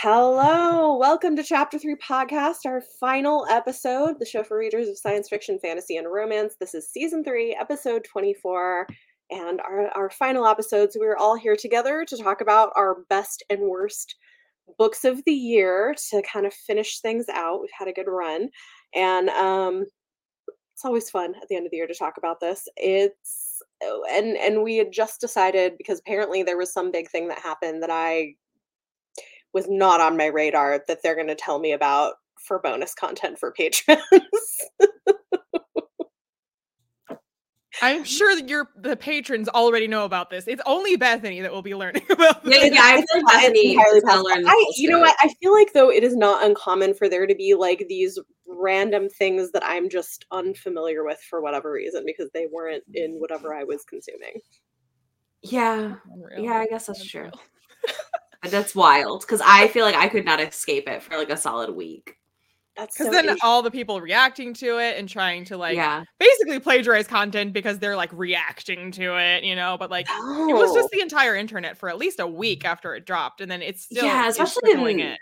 Hello, welcome to Chapter 3 Podcast, our final episode, the show for readers of science fiction, fantasy, and romance. This is season 3, episode 24, and our, our final episodes. We're all here together to talk about our best and worst books of the year to kind of finish things out. We've had a good run, and um, it's always fun at the end of the year to talk about this. It's oh, and and we had just decided because apparently there was some big thing that happened that I was not on my radar that they're going to tell me about for bonus content for patrons. I'm sure that your the patrons already know about this. It's only Bethany that will be learning about Yeah, this. yeah, I feel like Bethany is gonna learn I, you know what? I feel like though it is not uncommon for there to be like these random things that I'm just unfamiliar with for whatever reason because they weren't in whatever I was consuming. Yeah, Unreal. yeah, I guess that's true. Unreal. But that's wild because I feel like I could not escape it for like a solid week. That's Because so then interesting. all the people reacting to it and trying to like yeah, basically plagiarize content because they're like reacting to it, you know. But like it was Oh. just the entire internet for at least a week after it dropped, and then it's still Yeah, is especially in- in.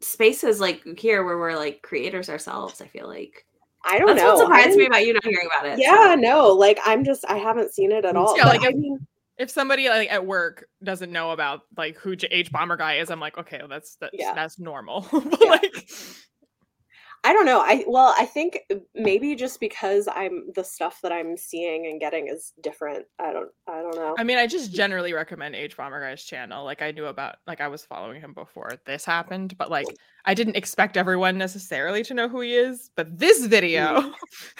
spaces like here where we're like creators ourselves. I feel like I don't that's know. what I surprised me about you not hearing about it. Yeah, so. no, like I'm just I haven't seen it at all. Yeah, like, I mean, If somebody like at work doesn't know about like who Hbomberguy is, I'm like, okay, well, that's that's Yeah. that's normal. but Yeah. like, I don't know. I well, I think maybe just because I'm the stuff that I'm seeing and getting is different. I don't I don't know. I mean, I just generally recommend Hbomberguy's channel. Like I knew about, like I was following him before this happened, but like I didn't expect everyone necessarily to know who he is. But this video,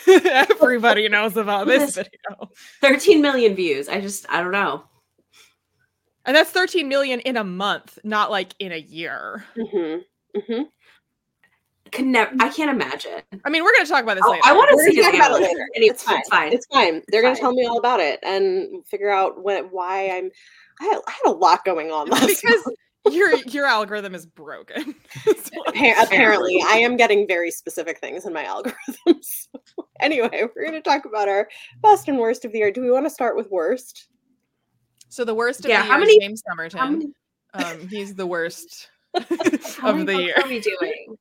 everybody knows about this video, 13 million views. I just I don't know. and that's 13 million in a month, not like in a year. Mhm. Mhm. Can never. I can't imagine. I mean, we're gonna talk about this Oh, later. I want to see talk about it later. Anyway, It's fine. It's fine. It's fine. They're gonna fine. tell me all about it and figure out when why I'm. I had, I had a lot going on last because month. your your algorithm is broken. Apparently, I am getting very specific things in my algorithms. anyway, we're going to talk about our best and worst of the year. Do we want to start with worst? so the worst of Yeah, the how year many- is James How Somerton. many, Um, he's the worst how of the year. are we doing?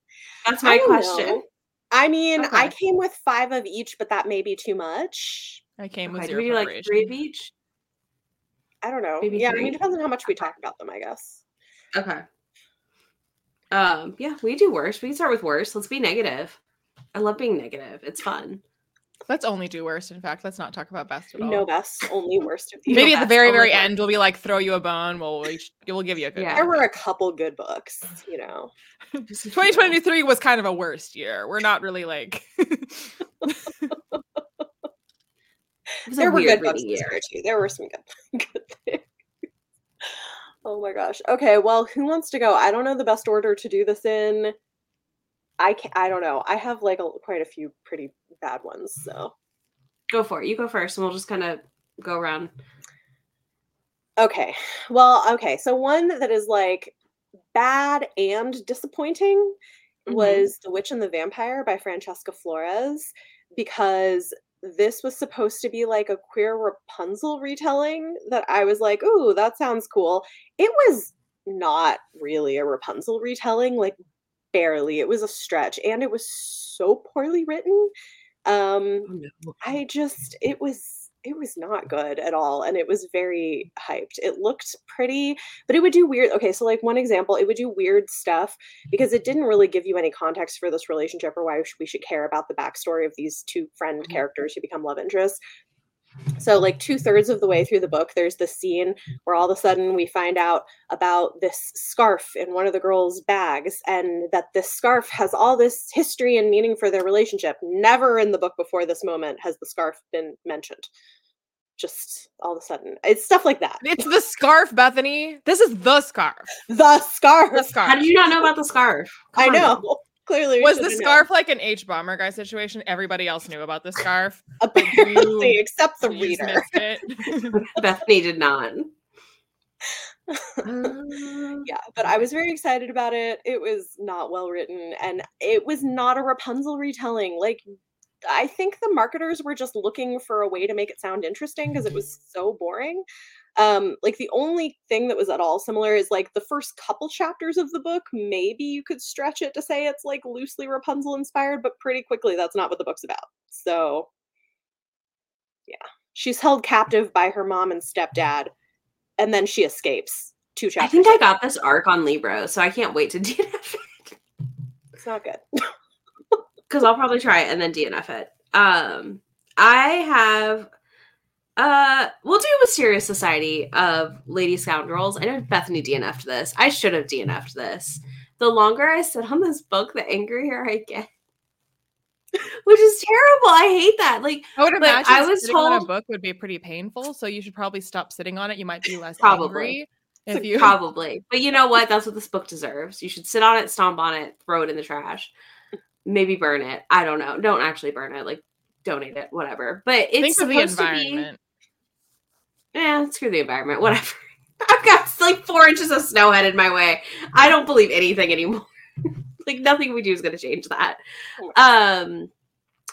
That's my don't question. know. I mean, I came with five of each, but that may be too much. I came with Okay, zero we do like three of each? I don't know. Maybe yeah, I mean, it depends on how much we talk about them, I guess. Okay. Um, yeah, we do worse. We can start with worse. Let's be negative. I love being negative. It's fun. Let's only do worst. In fact, let's not talk about best at all. No best, only worst of the Maybe year. at the very, very worst. end, we'll be like, throw you a bone. We'll we'll give you a good. Yeah. There were a couple good books, you know. Just a few. 2023 was kind of a worst year. We're not really like. It was a There were good books reading this year. year too. There were some good, good things. Oh my gosh. Okay, well, who wants to go? I don't know the best order to do this in. I can I don't know. I have like a, quite a few pretty bad ones, so. Go for it. You go first, and we'll just kind of go around. Okay. Well, okay. So one that is like bad and disappointing Mhm. was The Witch and the Vampire by Francesca Flores because this was supposed to be like a queer Rapunzel retelling that I was like, "Ooh, that sounds cool." It was not really a Rapunzel retelling, like barely. It was a stretch and it was so poorly written. Um Oh, no. I just it was it was not good at all and it was very hyped. It looked pretty, but it would do weird okay, so like one example, it would do weird stuff because it didn't really give you any context for this relationship or why we should- care about the backstory of these two friend Mhm. characters who become love interests. So like two thirds of the way through the book, there's this scene where all of a sudden we find out about this scarf in one of the girls' bags, and that this scarf has all this history and meaning for their relationship. Never in the book before this moment has the scarf been mentioned. Just all of a sudden, it's stuff like that. It's the scarf, Bethany. This is the scarf. The scarf. The scarf. How did you not know about the scarf? I Come on now. know. Clearly, Was the should've known. scarf like an Hbomberguy situation? Everybody else knew about the scarf. apparently, you- except the reader. missed it. Bethany did not. Yeah but i was very excited about it it was not well written and it was not a rapunzel retelling like i think the marketers were just looking for a way to make it sound interesting because it was so boring Um, like the only thing that was at all similar is like the first couple chapters of the book. Maybe you could stretch it to say it's like loosely Rapunzel inspired, but pretty quickly that's not what the book's about. So, yeah, she's held captive by her mom and stepdad, and then she escapes. Two chapters. I think I got this arc on Libro, so I can't wait to DNF it It's not good. because I'll probably try it and then DNF it. Um, I have uh, we'll do a Mysterious Society of Lady Scoundrels. I know Bethany DNF'd this. I should have DNF'd this. The longer I sit on this book, the angrier I get. Which is terrible. I hate that. Like I would imagine I was sitting on a book would be pretty painful, so you should probably stop sitting on it. You might be less Probably. angry if you probably. But you know what? That's what this book deserves. You should sit on it, stomp on it, throw it in the trash. Maybe burn it. I don't know. Don't actually burn it. Like donate it, whatever. But it's think of the supposed to be yeah, screw the environment, whatever. I've got like four inches of snow headed my way. I don't believe anything anymore. like nothing we do is going to change that. Um,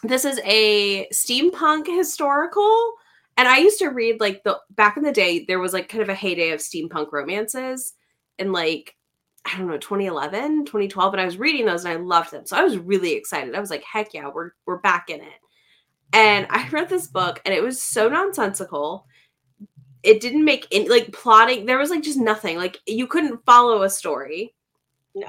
this is a steampunk historical, and I used to read like the back in the day. There was like kind of a heyday of steampunk romances, in like I don't know 2011, 2012, and I was reading those and I loved them. So I was really excited. I was like, heck yeah, we're we're back in it. And I read this book, and it was so nonsensical it didn't make any like plotting there was like just nothing like you couldn't follow a story No.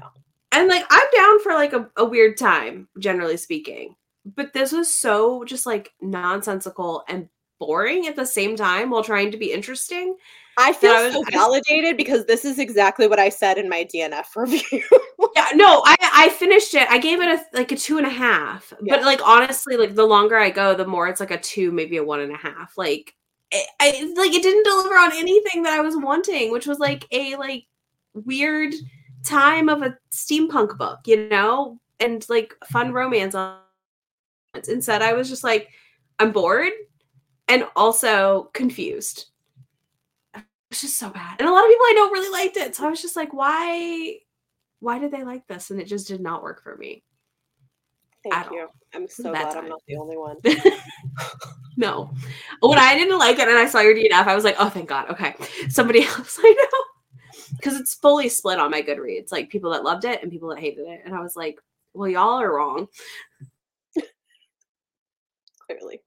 and like i'm down for like a, a weird time generally speaking but this was so just like nonsensical and boring at the same time while trying to be interesting I feel I was- so validated because this is exactly what I said in my DNF review. yeah no i i finished it i gave it a like a two and a half Yeah. but like honestly like the longer i go the more it's like a two maybe a one and a half like it, I like it didn't deliver on anything that i was wanting which was like a like weird time of a steampunk book you know? And like fun romance on instead i was just like i'm bored and also confused. It was just so bad. And a lot of people i know really liked it. So i was just like why why did they like this? And it just did not work for me. Thank At all. You. I'm so bad glad I'm not the only one. no when i didn't like it and i saw your dnf i was like oh thank god okay somebody else i know because it's fully split on my goodreads like people that loved it and people that hated it and i was like well y'all are wrong Clearly.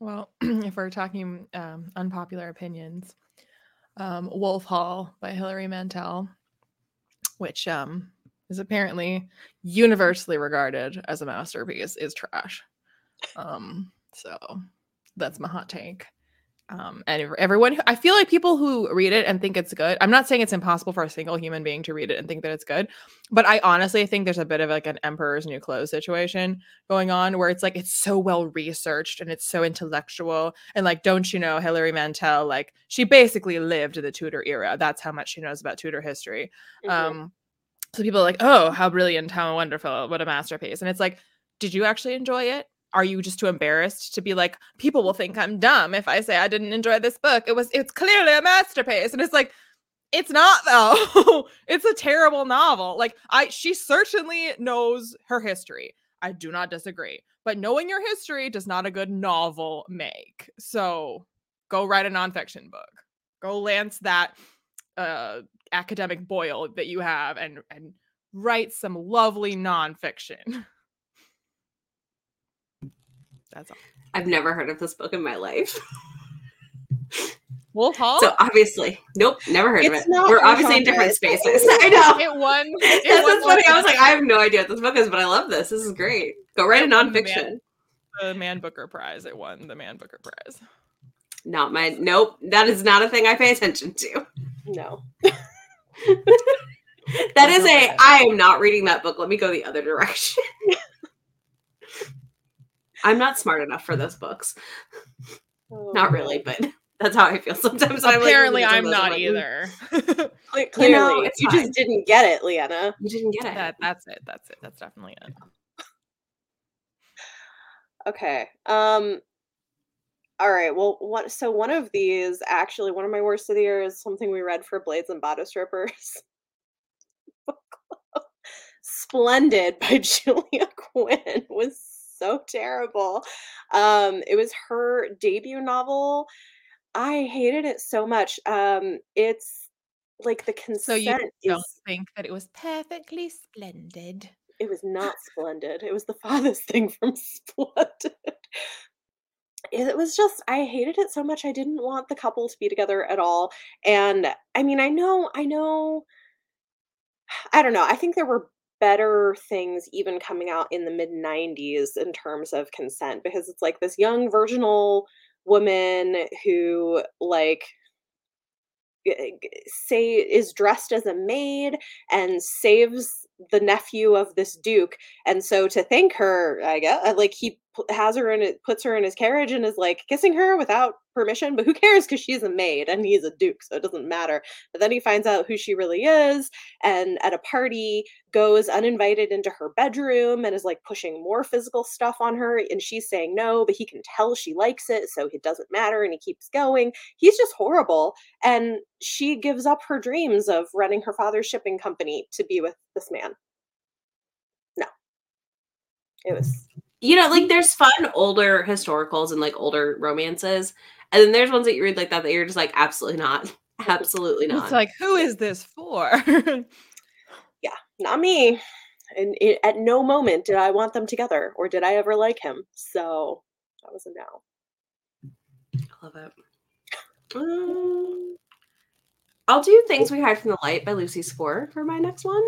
Well, if we're talking um, unpopular opinions, um, Wolf Hall by Hilary Mantel, which um, is apparently universally regarded as a masterpiece, is trash. Um, so that's my hot take. Um, and everyone, who- I feel like people who read it and think it's good. I'm not saying it's impossible for a single human being to read it and think that it's good, but I honestly think there's a bit of like an Emperor's New Clothes situation going on where it's like it's so well researched and it's so intellectual and like don't you know Hilary Mantel like she basically lived the Tudor era that's how much she knows about Tudor history Mhm. um so people are like oh how brilliant how wonderful what a masterpiece. And it's like did you actually enjoy it? Are you just too embarrassed to be like people will think I'm dumb if I say I didn't enjoy this book. It was it's clearly a masterpiece and it's like it's not though. It's a terrible novel. Like i she certainly knows her history. I do not disagree. But knowing your history does not a good novel make. So go write a nonfiction book. Go lance that uh academic boil that you have and and write some lovely nonfiction that's all i've never heard of this book in my life wolf hall so obviously nope never heard of it not we're obviously in different genre. spaces i know it won it Yes, won that's funny. I was like, I have no idea what this book is, but I love this. This is great. Go write a It won the nonfiction. Man- the man booker prize it won the man booker prize Not my nope. That is not a thing I pay attention to. No. That is a am not reading that book. Let me go the other direction. I'm not smart enough for those books. Oh, Not really, but that's how I feel sometimes. when I'm, like, Apparently, I'm some of those, not like, either. Cle- You clearly, know, you, just didn't get it, Liene. You didn't get it. that, that's it. That's it. That's definitely it. Okay. Um. All right. Well, one. So one of these, actually, one of my worst of the year is something we read for Blades and Bodice Rippers. Splendid by Julia Quinn was so terrible. Um, it was her debut novel. I hated it so much. Um, it's like the consent. So you don't is think that it was perfectly splendid? it was not splendid. It was the farthest thing from splendid. It was just I hated it so much. I didn't want the couple to be together at all. And I mean, I know, I know, I don't know. I think there were better things even coming out in the mid 90s in terms of consent because it's like this young virginal woman who like say is dressed as a maid and saves the nephew of this duke and so to thank her i guess uh, like he has her in it puts her in his carriage and is like kissing her without permission but who cares because she's a maid and he's a duke so it doesn't matter. But then he finds out who she really is and at a party goes uninvited into her bedroom and is like pushing more physical stuff on her and she's saying no but he can tell she likes it so it doesn't matter and he keeps going. He's just horrible and she gives up her dreams of running her father's shipping company to be with this man no it was You know, like there's fun older historicals and like older romances, and then there's ones that you read like that that you're just like absolutely not, absolutely not. It's like, who is this for? yeah not me and it, at no moment did i want them together or did i ever like him so that was a no I love it. Um, I'll do Things We Hide from the Light by Lucy Score for my next one.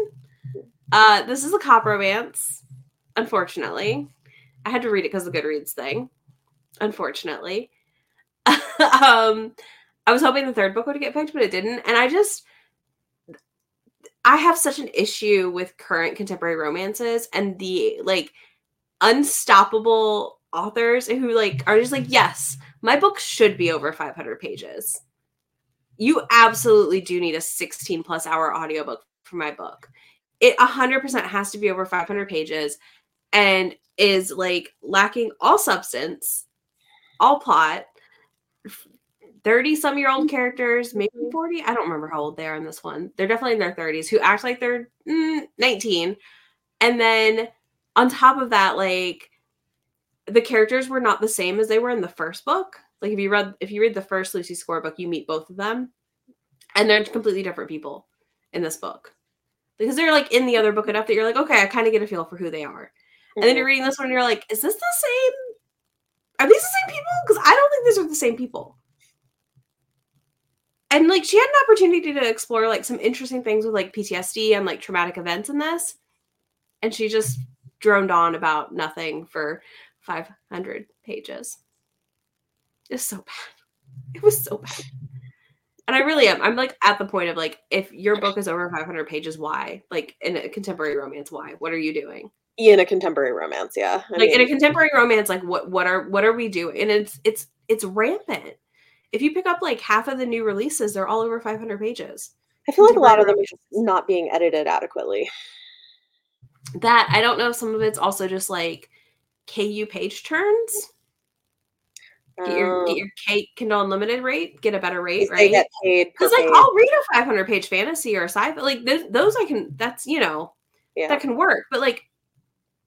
Uh, this is a cop romance, unfortunately. I had to read it because of the Goodreads thing, unfortunately. um, I was hoping the third book would get picked, but it didn't. And I just, I have such an issue with current contemporary romances and the like unstoppable authors who like are just like, yes, my book should be over 500 pages. You absolutely do need a 16 plus hour audiobook for my book. It 100% has to be over 500 pages and is like lacking all substance, all plot, 30 some year old characters, maybe 40. I don't remember how old they are in this one. They're definitely in their 30s who act like they're mm, 19. And then on top of that, like the characters were not the same as they were in the first book. Like if you read if you read the first Lucy Score book, you meet both of them, and they're completely different people in this book because they're like in the other book enough that you're like, okay, I kind of get a feel for who they are. And then you're reading this one, and you're like, is this the same? Are these the same people? Because I don't think these are the same people. And like she had an opportunity to explore like some interesting things with like PTSD and like traumatic events in this, and she just droned on about nothing for 500 pages. It's so bad. It was so bad. And I really am. I'm like at the point of like, if your book is over 500 pages, why? Like in a contemporary romance, why? What are you doing? In a contemporary romance yeah I like in a contemporary romance, like what what are what are we doing? And it's it's it's rampant. If you pick up like half of the new releases, they're all over 500 pages. i feel like a lot of them are just not being edited adequately That I don't know if some of it's also just like KU page turns. Get your Um, get your K Kindle Unlimited rate, get a better rate, right? get paid Because like page. I'll read a 500 page fantasy or a sci-fi, like those, those I can. That's you know yeah that can work. But like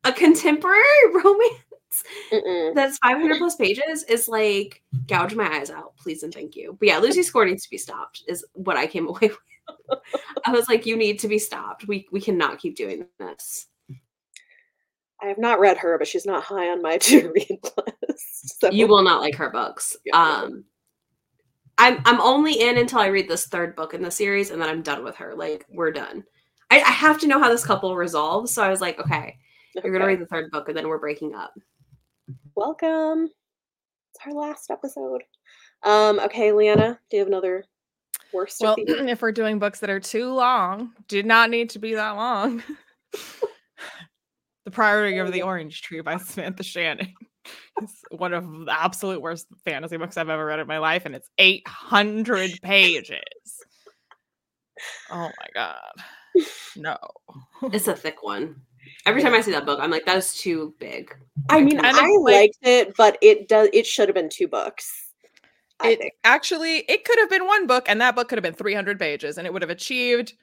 a contemporary romance Mm-mm. that's 500 plus pages is like gouge my eyes out, please and thank you. But yeah, Lucy Score needs to be stopped. Is what I came away with. I was like, you need to be stopped. We we cannot keep doing this. i have not read her but she's not high on my to read list so You will not like her books. Yeah. Um, I'm I'm only in until I read this third book in the series, and then I'm done with her. Like we're done. I, I have to know how this couple resolves. So I was like, okay, you're gonna read the third book, and then we're breaking up. welcome it's our last episode um okay Liene do you have another worst well, of the year? if we're doing books that are too long, did not need to be that long. the Priory of the Orange Tree by Samantha Shannon. It's one of the absolute worst fantasy books I've ever read in my life, and it's 800 pages. Oh my god. No. It's a thick one. Every time I see that book, I'm like, that is too big. I mean, And I liked it, but it does. It should have been two books. I it think. actually it could have been one book and that book could have been 300 pages and it would have achieved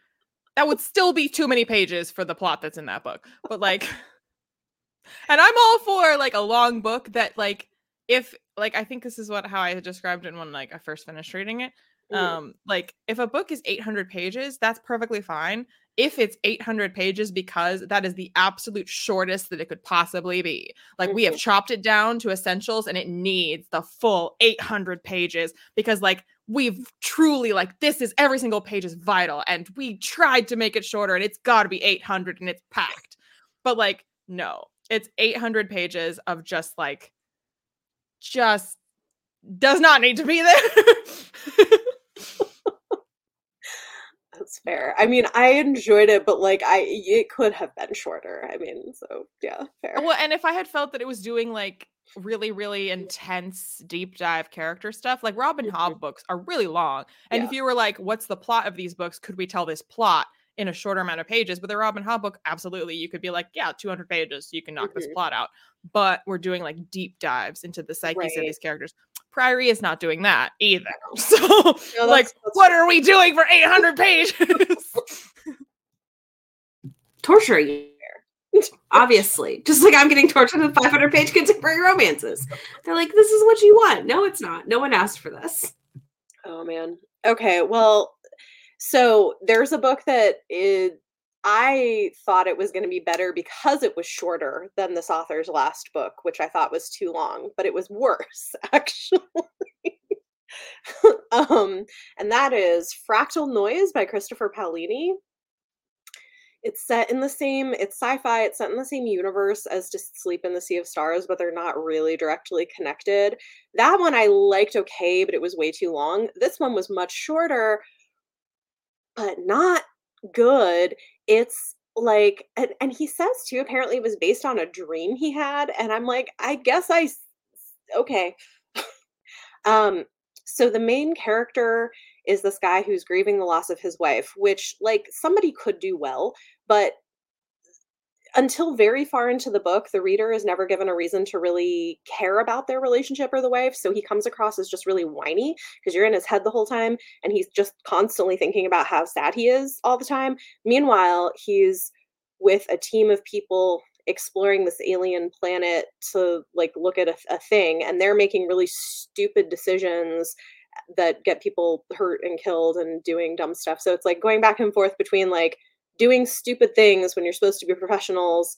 that would still be too many pages for the plot that's in that book but like and i'm all for like a long book that like if like I think this is what how I described it when like I first finished reading it. Mhm. Um, like if a book is 800 pages, that's perfectly fine. If it's 800 pages, because that is the absolute shortest that it could possibly be. Like we have mm-hmm. chopped it down to essentials, and it needs the full 800 pages because like we've truly like this is every single page is vital, and we tried to make it shorter, and it's got to be 800, and it's packed. But like no, it's 800 pages of just like just does not need to be there. That's fair. I mean, I enjoyed it, but like I it could have been shorter. I mean, so yeah, fair. well, and if I had felt that it was doing like really, really intense deep dive character stuff, like Robin Mhm. Hobb books are really long. And Yeah. if you were like, what's the plot of these books? Could we tell this plot in a shorter amount of pages? but the Robin Hobb book, absolutely. You could be like, yeah, 200 pages, you can knock this Mhm. plot out. But we're doing like deep dives into the psyches Right. of these characters. Priory is not doing that either. So, No, like, that's- that's what fair. are we doing for 800 pages? torturing you. Obviously, just like I'm getting tortured with 500 page contemporary romances. They're like, this is what you want. No, it's not. No one asked for this. Oh man. Okay, well, so there's a book that is I thought it was going to be better because it was shorter than this author's last book, which I thought was too long, but it was worse actually. um, and that is Fractal Noise by Christopher Paolini. It's set in the same, it's sci-fi, it's set in the same universe as To Sleep in the Sea of Stars, but they're not really directly connected. That one I liked okay, but it was way too long. This one was much shorter, but not good. It's like and, and he says too apparently it was based on a dream he had and i'm like i guess i okay. Um so the main character is this guy who's grieving the loss of his wife which like somebody could do well but until very far into the book the reader is never given a reason to really care about their relationship or the wife so he comes across as just really whiny because you're in his head the whole time and he's just constantly thinking about how sad he is all the time. Meanwhile he's with a team of people exploring this alien planet to like look at a, a thing and they're making really stupid decisions that get people hurt and killed and doing dumb stuff. So it's like going back and forth between like doing stupid things when you're supposed to be professionals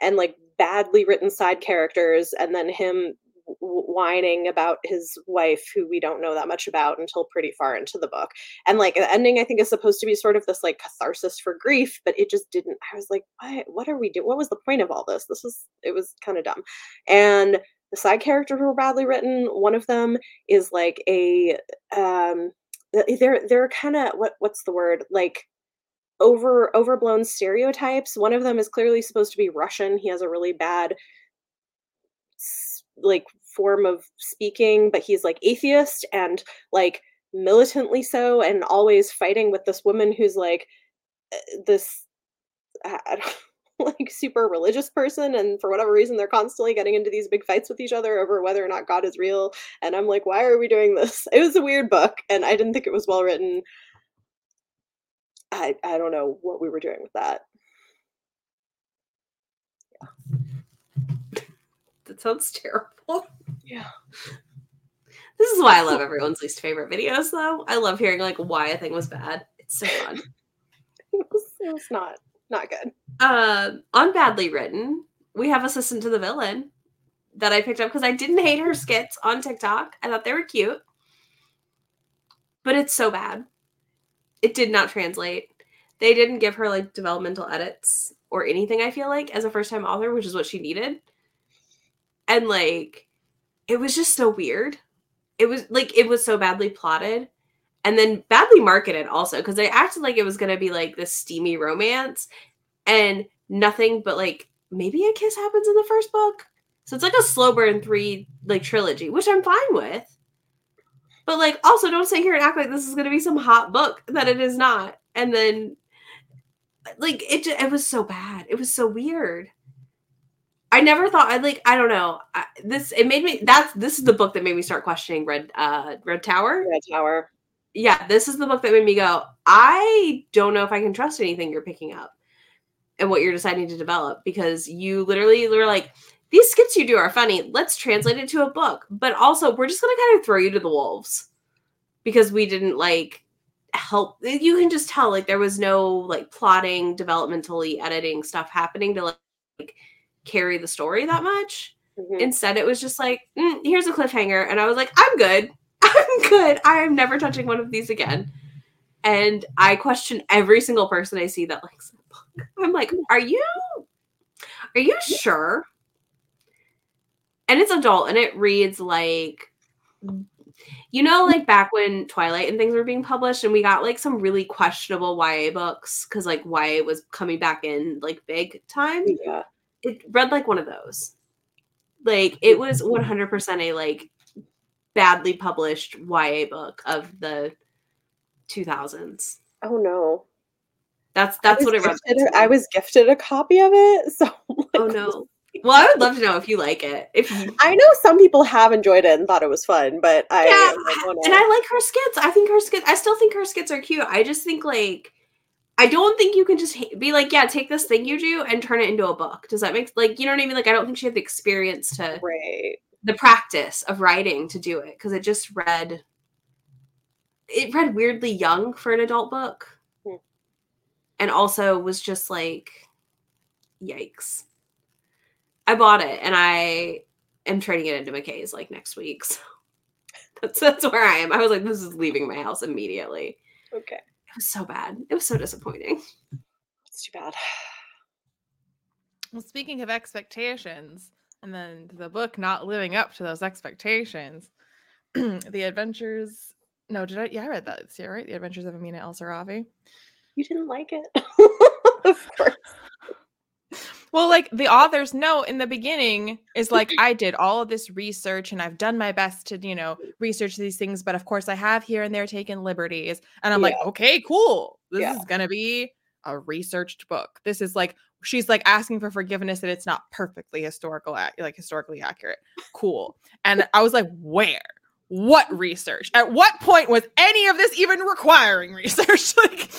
and like badly written side characters and then him whining about his wife who we don't know that much about until pretty far into the book. And like the ending i think is supposed to be sort of this like catharsis for grief but it just didn't i was like what what are we doing what was the point of all this? This was it was kind of dumb. And the side characters were badly written one of them is like a um they're they're kind of what what's the word? Like over overblown stereotypes. One of them is clearly supposed to be russian. He has a really bad like form of speaking but he's like atheist and like militantly so and always fighting with this woman who's like uh, this like super religious person and for whatever reason they're constantly getting into these big fights with each other over whether or not god is real. And i'm like why are we doing this? It was a weird book and i didn't think it was well written i i don't know what we were doing with that That sounds terrible. yeah This is why I love everyone's least favorite videos, though. I love hearing like why a thing was bad. It's so fun. it was, it was not not good um, on badly written, we have assistant to the villain that I picked up because I didn't hate her skits on TikTok. I thought they were cute, but it's so bad. It did not translate. They didn't give her like developmental edits or anything. I feel like as a first time author, which is what she needed, and like it was just so weird. It was like it was so badly plotted and then badly marketed also because they acted like it was going to be like this steamy romance and nothing but like maybe a kiss happens in the first book so it's like a slow burn three like trilogy which i'm fine with but like also don't sit here and act like this is going to be some hot book that it is not. And then like it ju- it was so bad. It was so weird. I never thought i like i don't know. I, this it made me that's this is the book that made me start questioning red uh red tower. Red tower. Yeah, this is the book that made me go, I don't know if I can trust anything you're picking up and what you're deciding to develop. Because you literally were like, these skits you do are funny. Let's translate it to a book. But also, we're just going to kind of throw you to the wolves because we didn't like help. You can just tell like there was no like plotting, developmentally editing stuff happening to like, carry the story that much. Mhm. Instead, it was just like, mm, here's a cliffhanger. And I was like, I'm good. I'm good. I am never touching one of these again. And I question every single person I see that likes the book. I'm like, are you are you sure? And it's adult and it reads like you know, like back when Twilight and things were being published, and we got like some really questionable YA books because like YA was coming back in like big time Yeah. it read like one of those. Like it was 100% a like badly published YA book of the 2000s. Oh no. That's that's was what it read. I was gifted a copy of it, so oh, like, Oh no. Well, I would love to know if you like it. If you I know some people have enjoyed it and thought it was fun, but I Yeah, I and I like her skits. I think her skits. I still think her skits are cute. I just think like I don't think you can just be like, yeah, take this thing you do and turn it into a book. Does that make like you know what I mean? Like I don't think she had the experience to right. the practice of writing to do it because it just read it read weirdly young for an adult book Hmm. and also was just like yikes i bought it and i am trading it into mckay's like next week so that's that's where i am i was like this is leaving my house immediately Okay. it was so bad it was so disappointing It's too bad. Well, speaking of expectations, and then the book not living up to those expectations, the adventures. No, did I? Yeah, I read that this year, right? The Adventures of Amina al-Sirafi. You didn't like it. of course. Well, like the author's note in the beginning is like, I did all of this research and I've done my best to, you know, research these things, but of course I have here and there taken liberties. And I'm like, okay, cool. This Yeah. is gonna be a researched book. This is like she's like asking for forgiveness that it's not perfectly historical, like historically accurate. Cool. And I was like, where? What research? At what point was any of this even requiring research? like,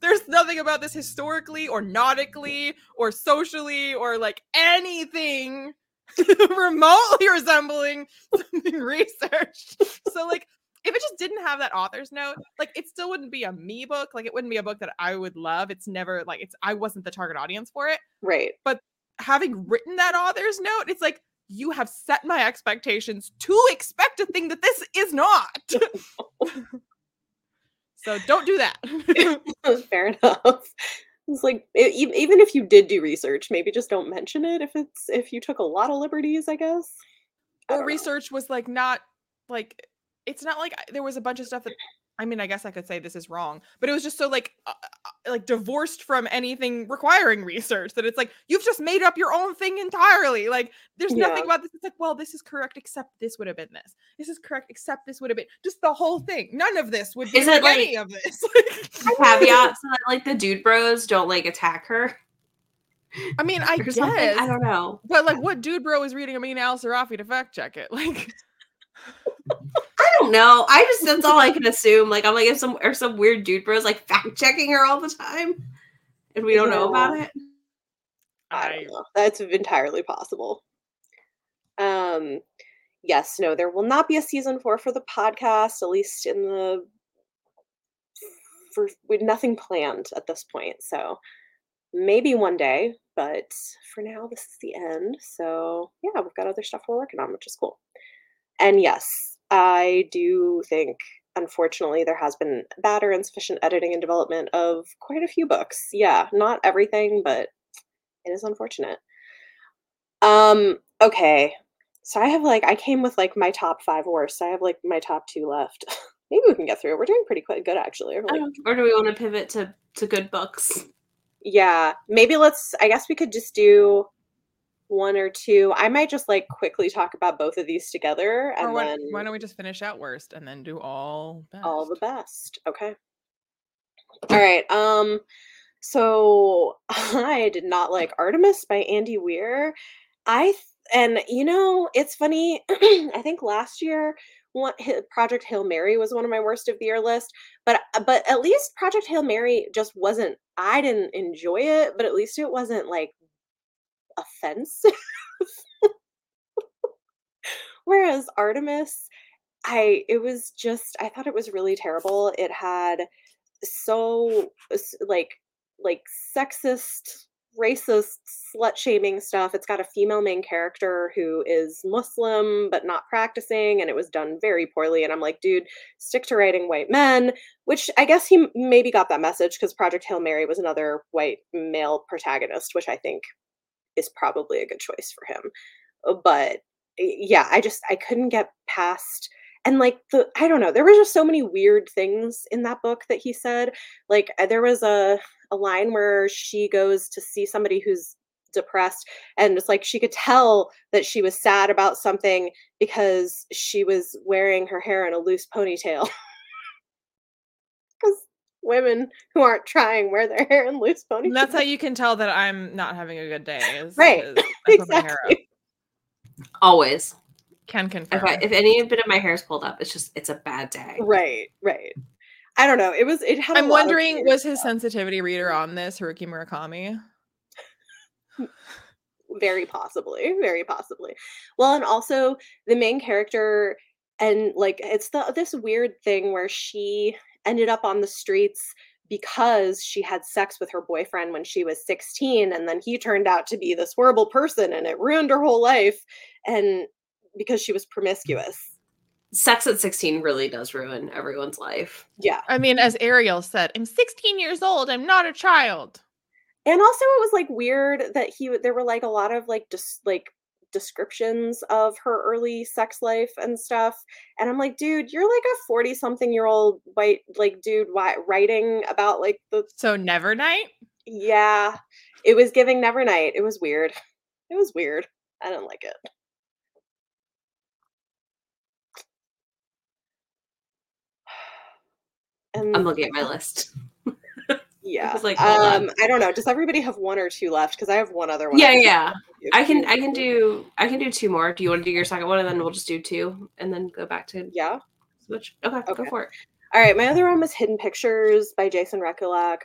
there's nothing about this historically or nautically or socially or like anything remotely resembling something researched. So, like, if it just didn't have that author's note, like, it still wouldn't be a me book. Like, it wouldn't be a book that I would love. It's never like it's I wasn't the target audience for it. Right. But having written that author's note, it's like you have set my expectations to expect a thing that this is not. so don't do that. Fair enough. It's like e- even if you did do research, maybe just don't mention it if it's if you took a lot of liberties, I guess. I or don't know. research was like not like it's not like there was a bunch of stuff that I mean I guess I could say this is wrong, but it was just so like uh, uh, like divorced from anything requiring research that it's like you've just made up your own thing entirely. Like there's nothing about this. It's like well this is correct except this would have been this. This is correct except this would have been just the whole thing. None of this would be Is it, like any of this. caveat so that like the dude bros don't like attack her I mean I guess something i don't know but like what dude bro is reading Amina al-Sirafi to fact check it? Like don't know. I just that's all I can assume. Like I'm like if some or some weird dude bros like fact checking her all the time, and we don't know about it. I don't know. That's entirely possible. Um, yes, no, there will not be a season four for the podcast, at least in the for with nothing planned at this point. So maybe one day, but for now, this is the end. So yeah, we've got other stuff we're working on, which is cool. And yes, I do think unfortunately there has been bad or insufficient editing and development of quite a few books. Yeah, not everything, but it is unfortunate. Um, okay. So I have like I came with like my top five worst. I have like my top two left. Maybe we can get through. it. We're doing pretty quite good actually. Like, Or do we want to pivot to to good books? yeah, maybe let's I guess we could just do one or two. I might just like quickly talk about both of these together and why, then why don't we just finish out worst and then do all best? all the best. Okay. All right. Um so I did not like Artemis by Andy Weir. I and you know, it's funny. I think last year one Project Hail Mary was one of my worst of the year list, but but at least Project Hail Mary just wasn't I didn't enjoy it, but at least it wasn't like offensive. Whereas Artemis, I it was just I thought it was really terrible. It had so like like sexist racist slut shaming stuff it's got a female main character who is muslim but not practicing and it was done very poorly and i'm like dude stick to writing white men which i guess he maybe got that message because project hail mary was another white male protagonist which i think is probably a good choice for him. Uh, but yeah i just i couldn't get past and like the i don't know there were just so many weird things in that book that he said. Like uh, there was a a line where she goes to see somebody who's depressed and it's like she could tell that she was sad about something because she was wearing her hair in a loose ponytail women who aren't trying wear their hair in loose ponytails And that's how you can tell that I'm not having a good day. Is, Right. is I put my hair up. exactly Always. Can confirm. If, I, if any bit of my hair is pulled up, it's just it's a bad day. right right i don't know it was it had I'm lot of wondering, weird was his sensitivity reader on this Haruki Murakami? very possibly very possibly well and also the main character and like it's the this weird thing where she ended up on the streets because she had sex with her boyfriend when she was 16 and then he turned out to be this horrible person and it ruined her whole life and because she was promiscuous Sex at 16 really does ruin everyone's life. yeah I mean, as Ariel said, I'm 16 years old. I'm not a child. and also it was like weird that he there were like a lot of like just like descriptions of her early sex life and stuff and i'm like dude you're like a 40 something year old white like dude why writing about like the So Nevernight? Yeah. It was giving Nevernight. It was weird. It was weird. I didn't like it. And I'm looking at my list. Yeah like, um i don't know does everybody have one or two left because i have one other one Yeah, yeah. I can I can do I can do two more. Do you want to do your second one and then we'll just do two and then go back to yeah switch? Okay, Okay. go for it. All right, my other one was Hidden Pictures by Jason Rekulak,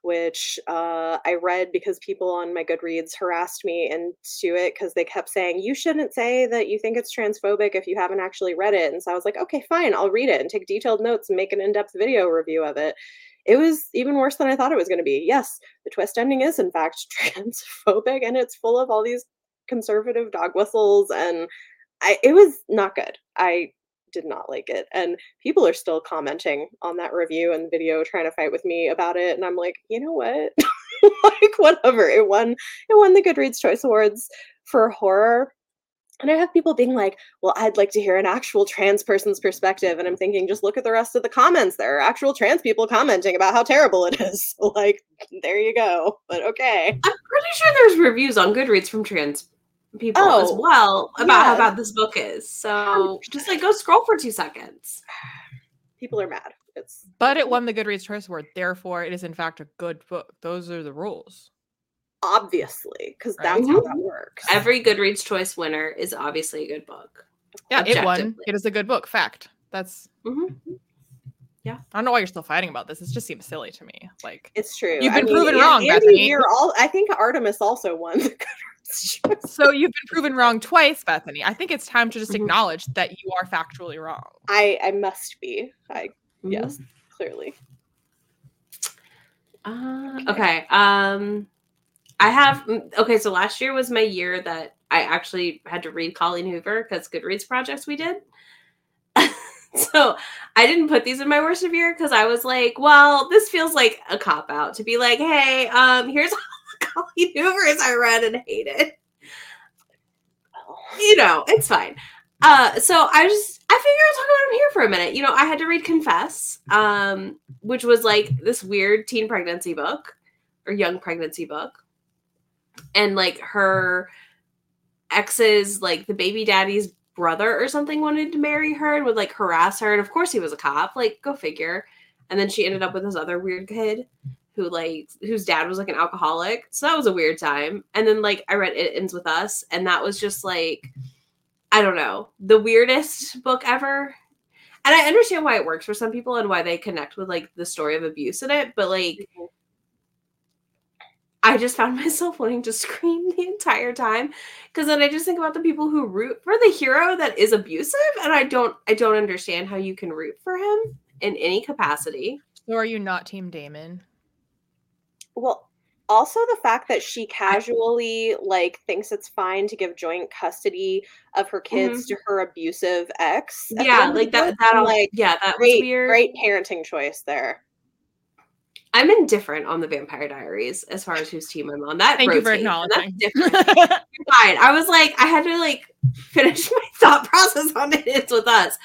which uh, I read because people on my Goodreads harassed me into it because they kept saying, You shouldn't say that you think it's transphobic if you haven't actually read it. And so I was like, Okay, fine, I'll read it and take detailed notes and make an in depth video review of it. It was even worse than I thought it was going to be. Yes, the twist ending is, in fact, transphobic and it's full of all these conservative dog whistles. And I, it was not good. I did not like it. And people are still commenting on that review and video trying to fight with me about it. And I'm like, you know what? like whatever. It won it won the Goodreads Choice Awards for horror. And I have people being like, well, I'd like to hear an actual trans person's perspective. And I'm thinking, just look at the rest of the comments. There are actual trans people commenting about how terrible it is. like, there you go. But okay. I'm pretty sure there's reviews on Goodreads from trans people as Oh, well about how yeah. bad this book is. So just like go scroll for two seconds. People are mad. It's But it won the Goodreads Choice Award. Therefore, it is in fact a good book. Those are the rules. Obviously because Right. that's how that works. Every Goodreads choice winner is obviously a good book. Yeah, it won. It is a good book. Fact. That's. Mhm. I don't know why you're still fighting about this. It just seems silly to me. Like, It's true. You've I been mean, proven An- wrong, Andy, Bethany. You're all. I think Artemis also won. the Goodreads choice. so you've been proven wrong twice, Bethany. I think it's time to just Mhm. acknowledge that you are factually wrong. I I must be. I Mhm. yes, clearly. Uh, okay. Um, I have. mm, Okay, so last year was my year that I actually had to read Colleen Hoover because Goodreads projects we did. so I didn't put these in my worst of year because I was like, well, this feels like a cop out to be like, hey, um, here's all the Colleen Hoovers I read and hated. You know, it's fine. Uh, so I just I figure I'll talk about him here for a minute. You know, I had to read Confess, um, which was like this weird teen pregnancy book or young pregnancy book. And like her ex's like the baby daddy's brother or something wanted to marry her and would like harass her. And of course he was a cop, like go figure. And then she ended up with this other weird kid who like whose dad was like an alcoholic. So that was a weird time. And then like I read It Ends With Us, and that was just like I don't know, the weirdest book ever. And I understand why it works for some people and why they connect with like the story of abuse in it, but like I just found myself wanting to scream the entire time because then I just think about the people who root for the hero that is abusive and I don't I don't understand how you can root for him in any capacity. So are you not team Damon? Well, also the fact that she casually like thinks it's fine to give joint custody of her mm-hmm. kids to her abusive ex. Yeah, like that book, that I'm like like yeah, that was great, weird. great parenting choice there. I'm indifferent on the Vampire Diaries as far as whose team I'm on. That Thank you for rotates, and that's different. fine. I was like, I had to like finish my thought process on it. It's with us.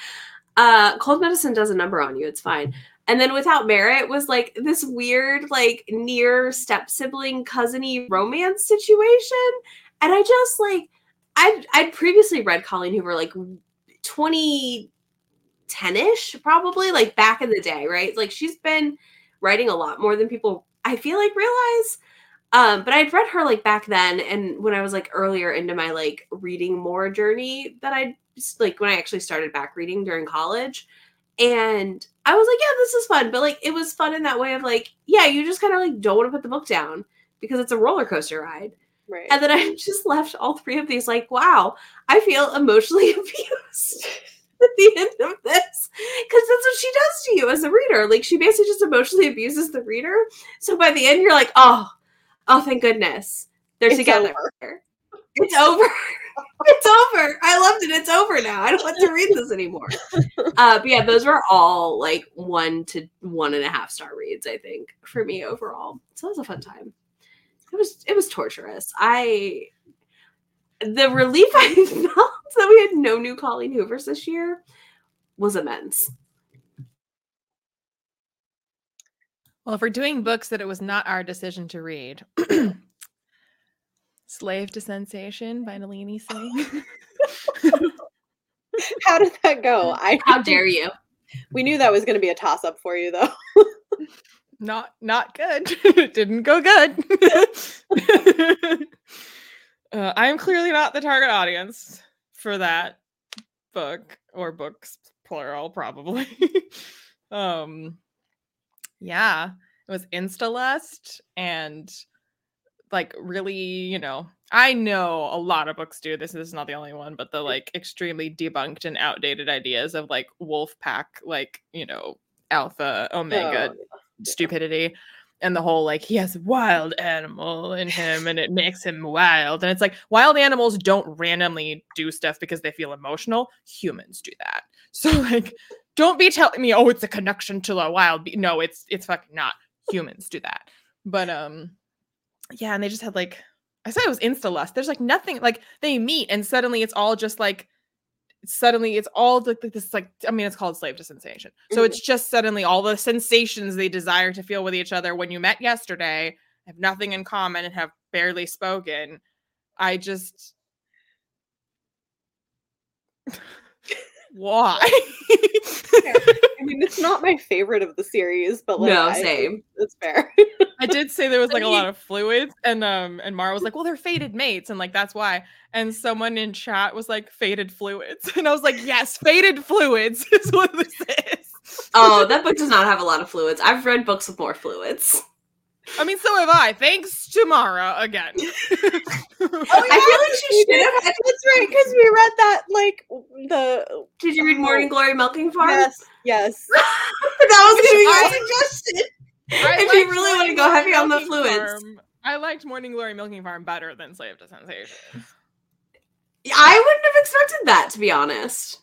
Uh cold medicine does a number on you, it's fine. And then without merit was like this weird, like near step sibling cousiny romance situation. And I just like I'd I'd previously read Colleen Hoover like 2010-ish, probably, like back in the day, right? Like she's been writing a lot more than people I feel like realize. Um, but I'd read her like back then, and when I was like earlier into my like reading more journey that I like when I actually started back reading during college, and I was like, yeah, this is fun, but like it was fun in that way of like, yeah, you just kind of like don't want to put the book down because it's a roller coaster ride, Right. and then I just left all three of these like, wow, I feel emotionally abused. At the end of this, because that's what she does to you as a reader. Like she basically just emotionally abuses the reader. So by the end, you're like, oh, oh, thank goodness, they're It's together. over. It's over. it's over. I loved it. It's over now. I don't want to read this anymore. Uh, but yeah, those were all like one to one and a half star reads. I think for me overall. So it was a fun time. It was it was torturous. I the relief I felt that we had no new Colleen Hoovers this year was immense. Well, if we're doing books that it was not our decision to read, Slave to Sensation by Nalini Singh. How did that go? I How dare you? we knew that was going to be a toss up for you though. not not good. didn't go good. Uh, I am clearly not the target audience for that book or books plural probably. um yeah, it was Instalust and like really, you know, I know a lot of books do this. This is not the only one, but the like extremely debunked and outdated ideas of like wolf pack, like, you know, alpha, omega Oh, stupidity and the whole like he has wild animal in him and it makes him wild and it's like wild animals don't randomly do stuff because they feel emotional. Humans do that. So like don't be telling me oh it's a connection to a wild be-. no it's it's fucking not. Humans do that. But um yeah and they just had like i said it was insta lust. There's like nothing like they meet and suddenly it's all just like suddenly it's all like this like i mean it's called slave to sensation so Mhm. it's just suddenly all the sensations they desire to feel with each other when you met yesterday have nothing in common and have barely spoken i just why I mean, it's not my favorite of the series, but like, No, I- same. It's fair. I did say there was like a mean- lot of fluids, and um, and Mara was like, "Well, they're fated mates, and like that's why." And someone in chat was like, "Fated fluids," and I was like, "Yes, fated fluids is what this is." Oh, that book does not have a lot of fluids. I've read books with more fluids. I mean, so have I. Thanks to Mara again. Oh, I feel like she should did. have. That's right, because we read that like the Did you read Morning oh. Glory Milking Farm? yes, yes. that was going to be I- my suggestion. I If you really wanna go heavy on the fluids. Farm- I liked Morning Glory Milking Farm better than Slave to Sensation. I wouldn't have expected that, to be honest.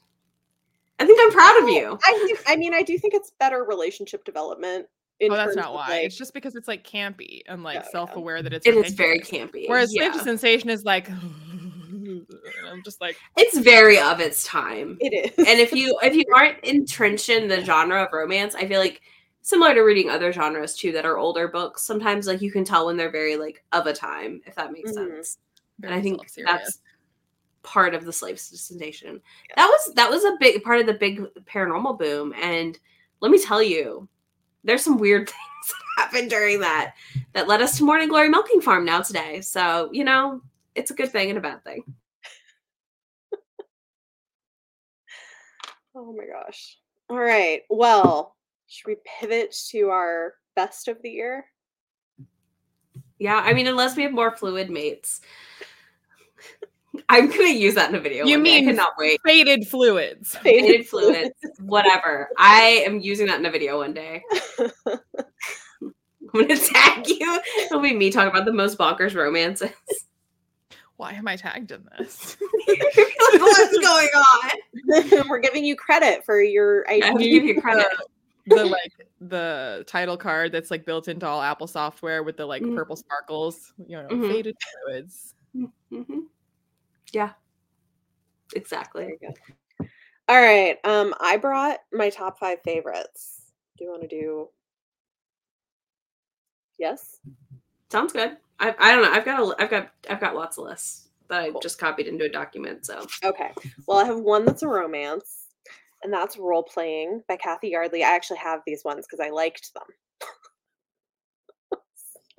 I think I'm proud of you. I think, I mean, I do think it's better relationship development. In Oh, that's not why. like- it's just because it's like campy and like yeah. self-aware that it's It is very campy. Whereas yeah. Slave to Sensation is like, I'm just like, it's very of its time. it is. and if you if you aren't entrenched in the genre of romance, I feel like similar to reading other genres too that are older books, sometimes like you can tell when they're very like of a time, if that makes Mhm. sense. very and I think that's part of the slave sensation. That was that was a big part of the big paranormal boom. And let me tell you, there's some weird things that happened during that that led us to Morning Glory Milking Farm now today. So, you know, it's a good thing and a bad thing. Oh my gosh. All right. Well, should we pivot to our best of the year? Yeah, I mean, unless we have more fluid mates. I'm gonna use that in a video. You one day. I mean cannot wait. Fated fluids. Fated fluids, whatever. I am using that in a video one day. I'm gonna tag you. It'll be me talking about the most bonkers romances. Why am I tagged in this? What's going on? We're giving you credit for your I have to give you credit. the like the title card that's like built into all Apple software with the like Mhm. purple sparkles, you know, Mhm. fated fluids. Mhm. Yeah, exactly. There you go. All right. Um, I brought my top five favorites. Do you want to do? Yes. Sounds good. I, I don't know. I've got a, I've got I've got lots of lists that I Cool. just copied into a document. So Okay. Well, I have one that's a romance, and that's Role Playing by Cathy Yardley. I actually have these ones because I liked them.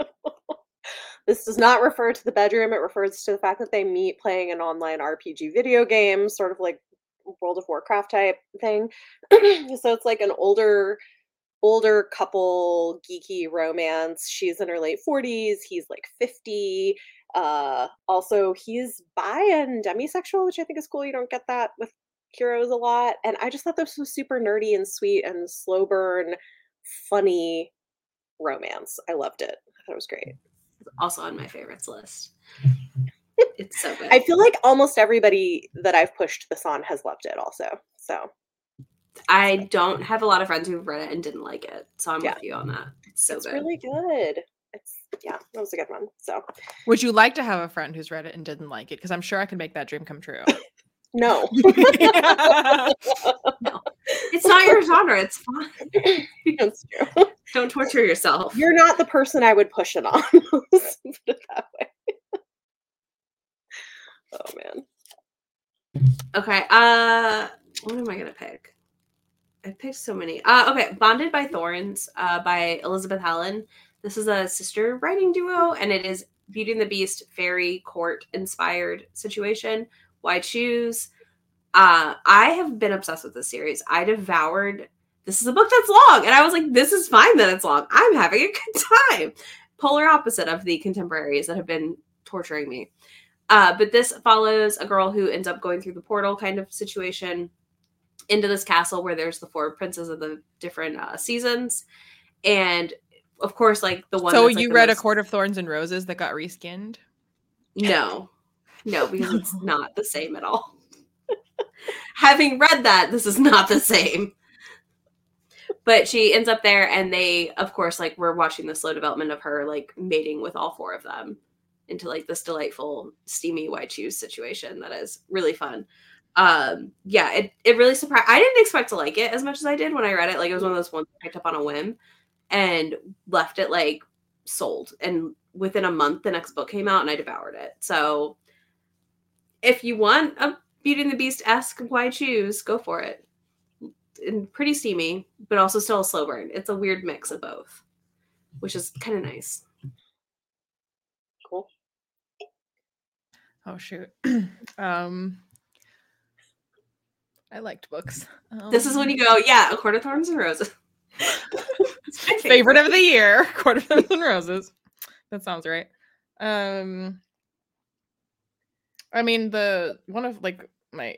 this does not refer to the bedroom. It refers to the fact that they meet playing an online RPG video game, sort of like World of Warcraft type thing. so it's like an older older couple geeky romance. She's in her late 40s, he's like 50. Uh also he's bi and demisexual, which I think is cool. You don't get that with heroes a lot. And I just thought this was super nerdy and sweet and slow burn, funny romance. I loved it. I thought it was great. Also on my favorites list. It's so good. I feel like almost everybody that I've pushed this on has loved it also. So I don't have a lot of friends who've read it and didn't like it, so I'm Yeah. with you on that. It's so it's good. really good. It's yeah, that was a good one. So Would you like to have a friend who's read it and didn't like it? Because I'm sure I can make that dream come true. no. It's not your genre. It's fine. That's true. Don't torture yourself. You're not the person I would push it on. Put it that way. oh man. Okay. Uh, what am I gonna pick? I picked so many. Uh, okay, Bonded by Thorns, uh, by Elizabeth Helen. This is a sister writing duo, and it is Beauty and the Beast fairy court inspired situation. Why choose? Uh, I have been obsessed with this series. I devoured. This is a book that's long, and I was like, "This is fine that it's long. I'm having a good time." Polar opposite of the contemporaries that have been torturing me. Uh, but this follows a girl who ends up going through the portal kind of situation into this castle where there's the four princes of the different uh, seasons, and of course, like the one. so that's, like, you the read most- A Court of Thorns and Roses that got reskinned? No, no, because it's not the same at all. Having read that, this is not the same. But she ends up there, and they, of course, like we're watching the slow development of her like mating with all four of them into like this delightful, steamy why choose situation that is really fun. Um, yeah, it it really surprised. I didn't expect to like it as much as I did when I read it. Like it was one of those ones I picked up on a whim and left it like sold. And within a month, the next book came out, and I devoured it. So if you want a Beauty and the Beast esque why choose, go for it. And pretty steamy, but also still a slow burn. It's a weird mix of both, which is kind of nice. Cool. Oh shoot. um I liked books. This is when Um, you go, yeah, a court of thorns and roses. It's my favorite of the year, Court of Thorns and Roses. That sounds right. Um I mean the one of like my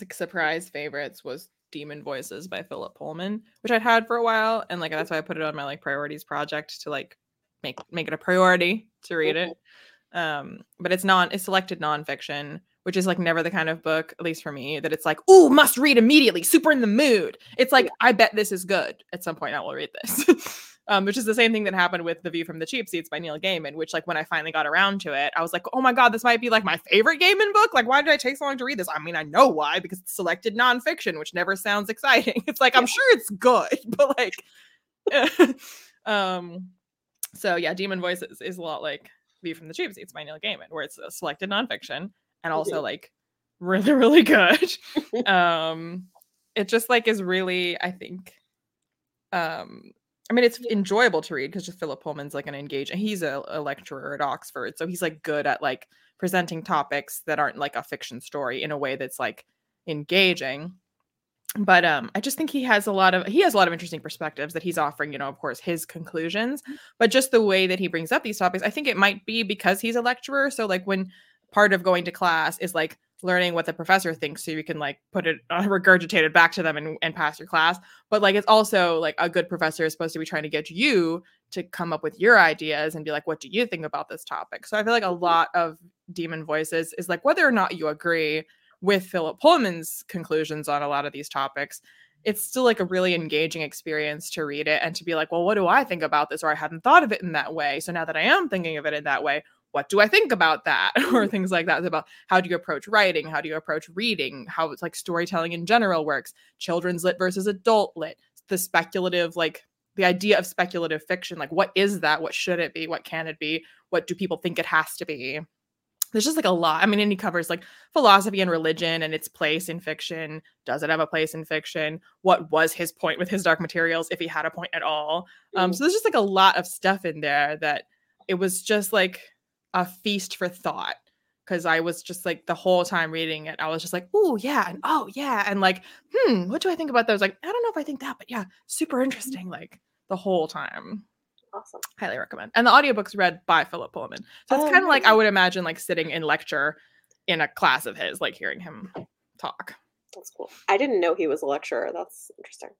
like surprise favorites was Daemon Voices by Philip Pullman, which I'd had for a while and like that's why I put it on my like priorities project to like make make it a priority to read it. Um but it's non it's selected nonfiction, which is like never the kind of book, at least for me, that it's like, ooh, must read immediately, super in the mood. It's like, I bet this is good. At some point I will read this. um, which is the same thing that happened with The View from the Cheap Seats by Neil Gaiman, which like when I finally got around to it, I was like, oh my god, this might be like my favorite Gaiman book. Like, why did I take so long to read this? I mean, I know why, because it's selected nonfiction, which never sounds exciting. It's like, I'm sure it's good, but like um so yeah, Daemon Voices is a lot like View from the Cheap Seats by Neil Gaiman, where it's a selected nonfiction and also like really, really good. um it just like is really, I think, um I mean, it's enjoyable to read because just Philip Pullman's like an engaging. He's a, a lecturer at Oxford, so he's like good at like presenting topics that aren't like a fiction story in a way that's like engaging. but um i just think he has a lot of he has a lot of interesting perspectives that he's offering you know of course his conclusions but just the way that he brings up these topics i think it might be because he's a lecturer so like when part of going to class is like learning what the professor thinks so you can like put it uh, regurgitated back to them and, and pass your class. But like it's also like a good professor is supposed to be trying to get you to come up with your ideas and be like what do you think about this topic? So i feel like a lot of daemon voices is like whether or not you agree with philip pullman's conclusions on a lot of these topics it's still like a really engaging experience to read it and to be like well what do i think about this? Or i hadn't thought of it in that way. So now that i am thinking of it in that way what do I think about that? or Mm. things like that. It's about how do you approach writing? How do you approach reading? How it's like storytelling in general works, children's lit versus adult lit, the speculative, like the idea of speculative fiction. Like, what is that? What should it be? What can it be? What do people think it has to be? There's just like a lot. I mean, and he covers like philosophy and religion and its place in fiction. Does it have a place in fiction? What was his point with his dark materials, if he had a point at all? Um, Mhm. so there's just like a lot of stuff in there that it was just like a feast for thought because I was just like the whole time reading it, I was just like, oh yeah, and oh yeah, and like, hmm, what do I think about those? Like, I don't know if I think that, but yeah, super interesting. Like the whole time, Awesome. highly recommend. And the audiobook's read by Philip Pullman, so it's Oh, kind of like I would imagine like sitting in lecture in a class of his, like hearing him talk. That's cool. I didn't know he was a lecturer. That's interesting.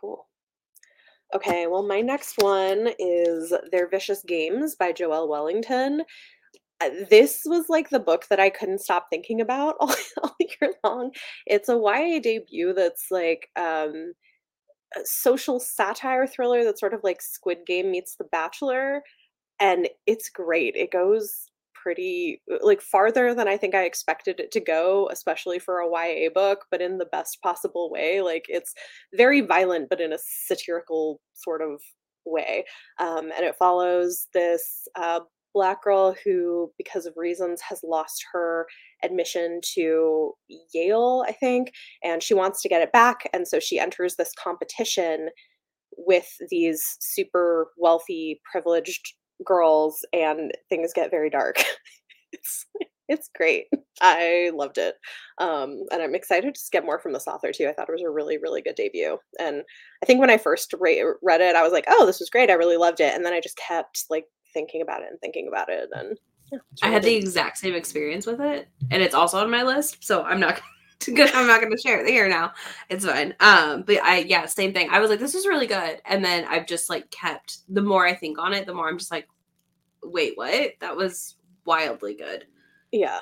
Cool. Okay, well, my next one is Their Vicious Games by Joelle Wellington. Uh, This was like the book that I couldn't stop thinking about all, all year long. It's a YA debut that's like um, a social satire thriller that's sort of like Squid Game meets The Bachelor. And it's great. It goes pretty like farther than I think I expected it to go, especially for a YA book, but in the best possible way. Like it's very violent, but in a satirical sort of way. Um, and it follows this uh, black girl who, because of reasons, has lost her admission to Yale, I think, and she wants to get it back. And so she enters this competition with these super wealthy, privileged girls, and things get very dark. it's it's great. I loved it. Um, and I'm excited to just get more from this author too. I thought it was a really, really good debut. And I think when I first ra- read it, I was like, "Oh, this was great. I really loved it." And then I just kept like thinking about it and thinking about it. And yeah, it's I really had the exact same experience with it, and it's also on my list. So I'm not gonna, I'm not going to share it here now. It's fine. Um, but I yeah, same thing. I was like, this is really good, and then I've just like kept. The more I think on it, the more I'm just like, wait, what? That was wildly good. yeah,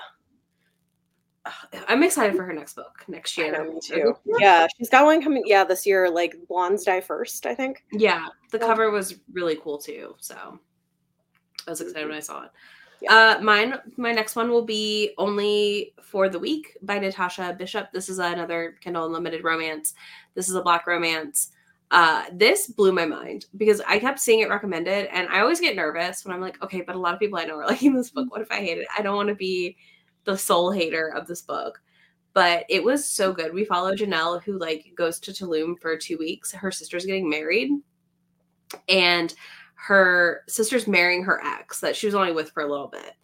I'm excited for her next book next I year. know, me too. Yeah, she's got one coming. Yeah, this year, like Blondes Die First, I think. Yeah, the cover was really cool too. So I was excited when I saw it. Yeah. Uh, mine, my next one will be "Only for the Week" by Natasha Bishop. This is another Kindle Unlimited romance. This is a black romance. Uh, this blew my mind because I kept seeing it recommended, and I always get nervous when I'm like, okay, but a lot of people I know are liking this book. What if I hate it? I don't want to be the sole hater of this book. But it was so good. We follow Janelle, who like goes to Tulum for two weeks. Her sister's getting married, and her sister's marrying her ex that she was only with for a little bit.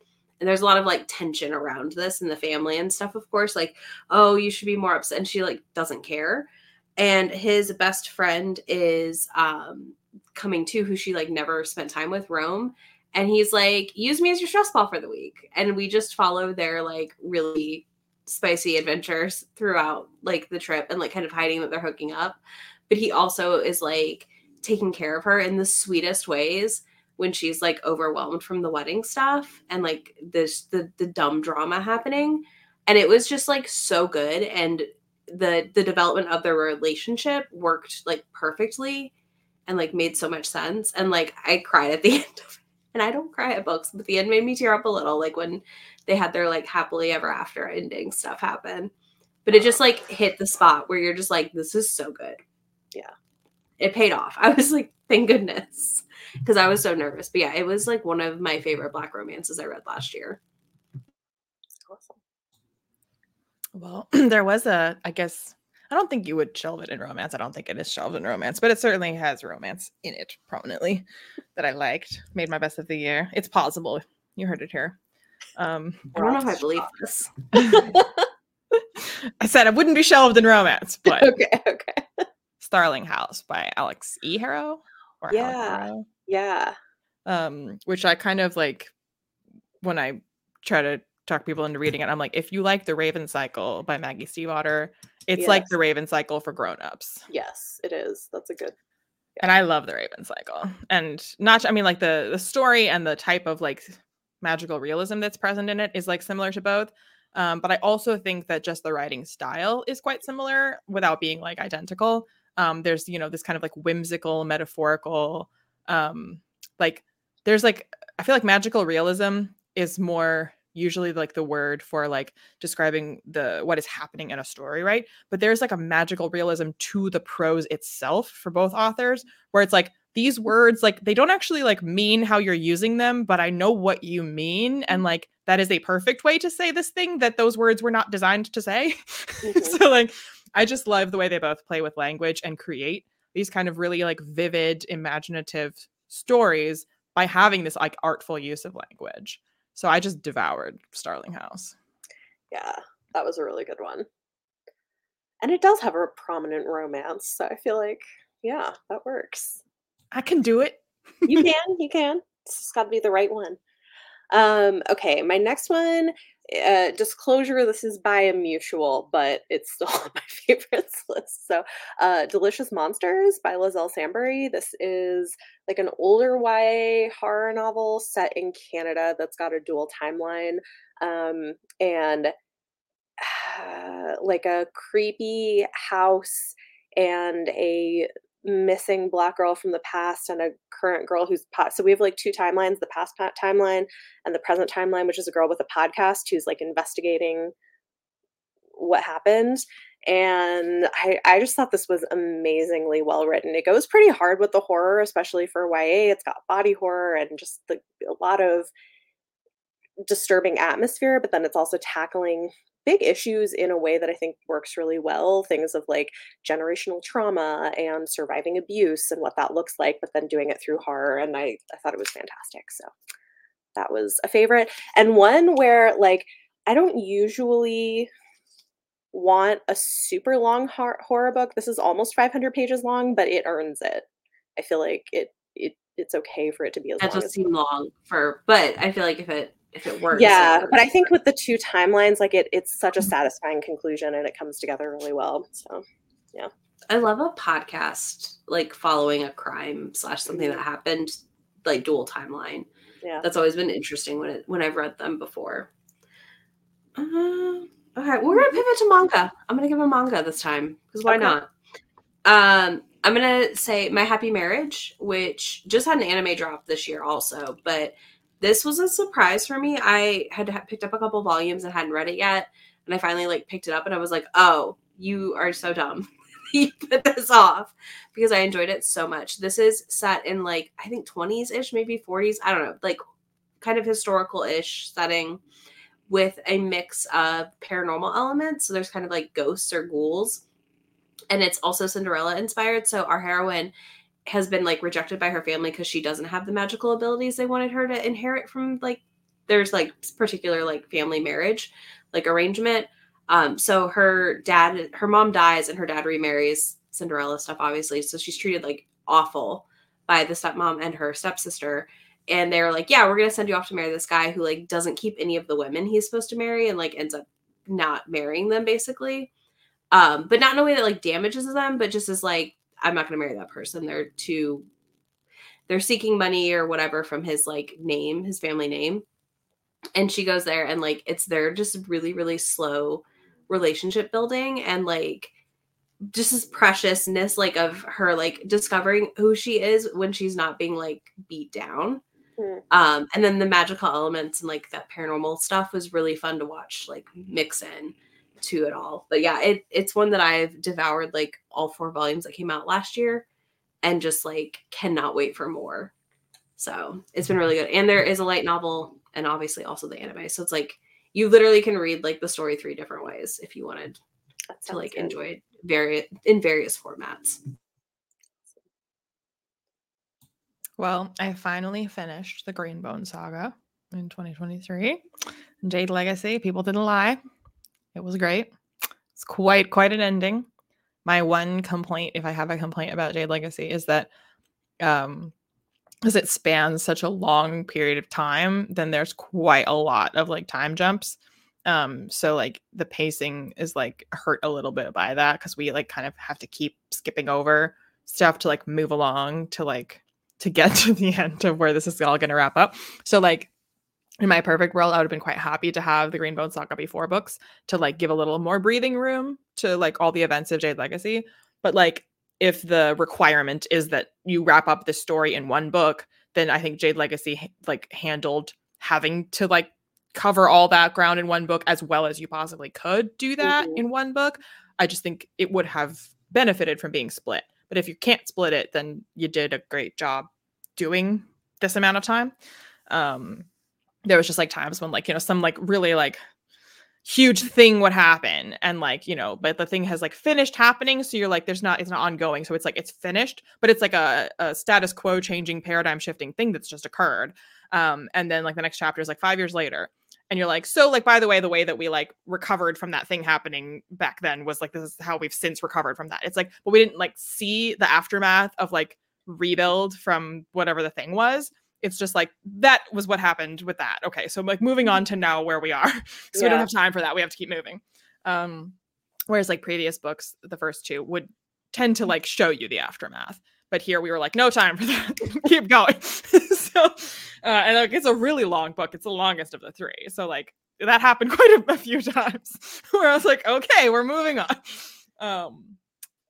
And there's a lot of like tension around this in the family and stuff, of course. Like, oh, you should be more upset. And she like doesn't care. And his best friend is um coming too, who she like never spent time with, Rome. And he's like, use me as your stress ball for the week. And we just follow their like really spicy adventures throughout like the trip and like kind of hiding that they're hooking up. But he also is like taking care of her in the sweetest ways when she's like overwhelmed from the wedding stuff and like this the the dumb drama happening and it was just like so good and the the development of their relationship worked like perfectly and like made so much sense and like I cried at the end of it. And I don't cry at books, but the end made me tear up a little like when they had their like happily ever after ending stuff happen. But it just like hit the spot where you're just like this is so good. Yeah. It paid off. I was like thank goodness because I was so nervous. But yeah, it was like one of my favorite black romances I read last year. Awesome. Well, there was a, I guess, I don't think you would shelve it in romance. I don't think it is shelved in romance, but it certainly has romance in it prominently that I liked. Made my best of the year. It's possible. You heard it here. Um, I don't know if I believe this. I said it wouldn't be shelved in romance, but okay, okay. Starling House by Alix E. Harrow or Yeah. Harrow, Yeah. um, which I kind of like when I try to talk people into reading it. I'm like, if you like The Raven Cycle by Maggie Stiefvater, it's like The Raven Cycle for grown-ups. Yes, it is. That's a good. and I love the Raven Cycle, and not I mean like the the story and the type of like magical realism that's present in it is like similar to both. Um, but I also think that just the writing style is quite similar without being like identical. Um, there's you know this kind of like whimsical, metaphorical, um, like there's like I feel like magical realism is more usually like the word for like describing the what is happening in a story, right? But there's like a magical realism to the prose itself for both authors, where it's like these words like they don't actually like mean how you're using them, but I know what you mean, and like that is a perfect way to say this thing that those words were not designed to say. Mhm. so like I just love the way they both play with language and create these kind of really like vivid, imaginative stories by having this like artful use of language. So I just devoured Starling House. Yeah, that was a really good one. And it does have a prominent romance, so I feel like, yeah, that works. I can do it. You can, you can. It's got to be the right one. Um, okay, my next one, uh, disclosure, this is by a mutual, but it's still on my favorites list. So, uh, Delicious Monsters by Liselle Sambury. This is like an older YA horror novel set in Canada that's got a dual timeline. Um, and like a creepy house and a missing black girl from the past and a current girl who's po- so we have like two timelines the past timeline and the present timeline which is a girl with a podcast who's like investigating what happened. And I, I just thought this was amazingly well written. It goes pretty hard with the horror especially for ya it's got body horror and just the, a lot of disturbing atmosphere but then it's also tackling big issues in a way that I think works really well. Things of like generational trauma and surviving abuse and what that looks like, but then doing it through horror. And I, I thought it was fantastic. So that was a favorite. And one where like I don't usually want a super long hor- horror book. This is almost 500 pages long, but it earns it. I feel like it it it's okay for it to be as That long does seem long for, but I feel like if it if it works, yeah but i think with the two timelines like it it's such a satisfying conclusion and it comes together really well so yeah, I love a podcast like following a crime slash something that happened, like dual timeline. yeah That's always been interesting when it when I've read them before. Uh, okay, we're gonna pivot to manga. I'm gonna give a manga this time because why Okay. not? Um, I'm gonna say My Happy Marriage, which just had an anime drop this year also, but this was a surprise for me. I had picked up a couple volumes and hadn't read it yet, and I finally like picked it up and I was like, oh, you are so dumb. you put this off because I enjoyed it so much. This is set in like I think 20s ish, maybe 40s. I don't know, like kind of historical ish setting with a mix of paranormal elements. So there's kind of like ghosts or ghouls. And it's also Cinderella inspired. So our heroine has been like rejected by her family because she doesn't have the magical abilities they wanted her to inherit from like there's like particular like family marriage like arrangement. Um so her dad her mom dies and her dad remarries cinderella stuff obviously so she's treated like awful by the stepmom and her stepsister. And they're like yeah we're gonna send you off to marry this guy who like doesn't keep any of the women he's supposed to marry and like ends up not marrying them basically. Um but not in a way that like damages them but just as like i'm not gonna marry that person. They're too they're seeking money or whatever from his like name his family name. And she goes there and like it's their just really really slow relationship building and like just this preciousness like of her like discovering who she is when she's not being like beat down. Hmm. um and then the magical elements and like that paranormal stuff was really fun to watch like mix in to it all but yeah it it's one that i've devoured like all four volumes that came out last year and just like cannot wait for more so it's been really good and there is a light novel and obviously also the anime so it's like you literally can read like the story three different ways if you wanted to like good. enjoy it very in various formats Well, I finally finished the Greenbone saga in 2023. Jade Legacy, people didn't lie. It was great. It's quite quite an ending. My one complaint, if I have a complaint about Jade Legacy, is that um as it spans such a long period of time, then there's quite a lot of like time jumps. Um, so like the pacing is like hurt a little bit by that because we like kind of have to keep skipping over stuff to like move along to like to get to the end of where this is all to wrap up. So like in my perfect world, I would have been quite happy to have the Greenbone Saga be four books to like give a little more breathing room to like all the events of Jade Legacy. But like if the requirement is that you wrap up the story in one book, then I think Jade Legacy like handled having to like cover all that ground in one book as well as you possibly could do that mm-hmm. in one book. I just think it would have benefited from being split. But if you can't split it, then you did a great job doing this amount of time. Um, there was just like times when like you know some like really like huge thing would happen and like you know but the thing has like finished happening so you're like there's not it's not ongoing so it's like it's finished but it's like a, a status quo changing paradigm shifting thing that's just occurred um and then like the next chapter is like five years later and you're like so like by the way the way that we like recovered from that thing happening back then was like this is how we've since recovered from that. It's like but we didn't like see the aftermath of like rebuild from whatever the thing was it's just like that was what happened with that. Okay so like moving on mm-hmm. to now where we are. So yeah. we don't have time for that. We have to keep moving. Um whereas like previous books the first two would tend to like show you the aftermath. But here we were like no time for that. Keep going. So uh, and like it's a really long book. It's the longest of the three. So like that happened quite a, a few times. Where i was like okay we're moving on. Um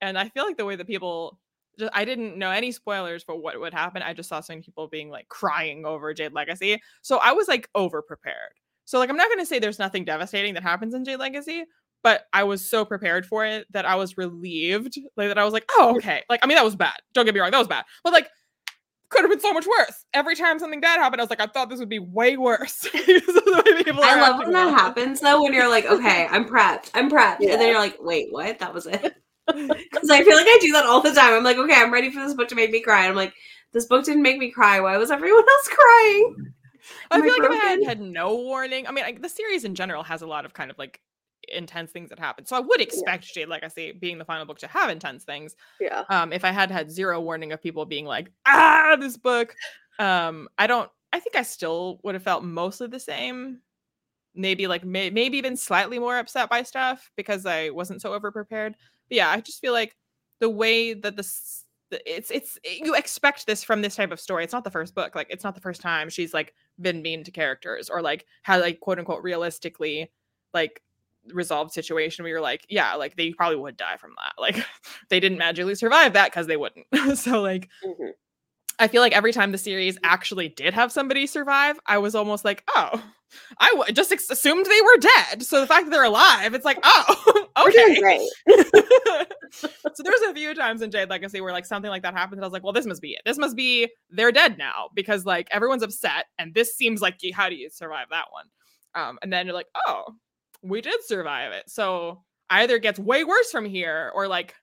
and i feel like the way that people just I didn't know any spoilers for what would happen. I just saw some people being like crying over Jade Legacy. So I was like over prepared. So like I'm not gonna say there's nothing devastating that happens in Jade Legacy, but I was so prepared for it that I was relieved. Like that I was like, oh, okay. Like, I mean, that was bad. Don't get me wrong, that was bad. But like could have been so much worse. Every time something bad happened, I was like, I thought this would be way worse. I love when that happens though, when you're like, okay, I'm prepped, I'm prepped. Yeah. And then you're like, wait, what? That was it. Because I feel like I do that all the time. I'm like, okay, I'm ready for this book to make me cry. And I'm like, this book didn't make me cry. Why was everyone else crying? Am I feel I like if I had, had no warning, I mean, like, the series in general has a lot of kind of like intense things that happen. So I would expect yeah. Jade Legacy being the final book to have intense things. Yeah. Um, if I had had zero warning of people being like, ah, this book, um, I don't. I think I still would have felt mostly the same. Maybe like may- maybe even slightly more upset by stuff because I wasn't so over prepared. But yeah, I just feel like the way that this it's it's you expect this from this type of story. It's not the first book. Like it's not the first time she's like been mean to characters or like had like quote unquote realistically like resolved situation where you're like, yeah, like they probably would die from that. Like they didn't magically survive that because they wouldn't. so like mm-hmm. I feel like every time the series actually did have somebody survive, I was almost like, oh, I w- just ex- assumed they were dead. So the fact that they're alive, it's like, oh, okay, great. so there's a few times in Jade Legacy where like something like that happens, and I was like, well, this must be it. This must be they're dead now because like everyone's upset, and this seems like how do you survive that one? Um, and then you're like, oh, we did survive it. So either it gets way worse from here, or like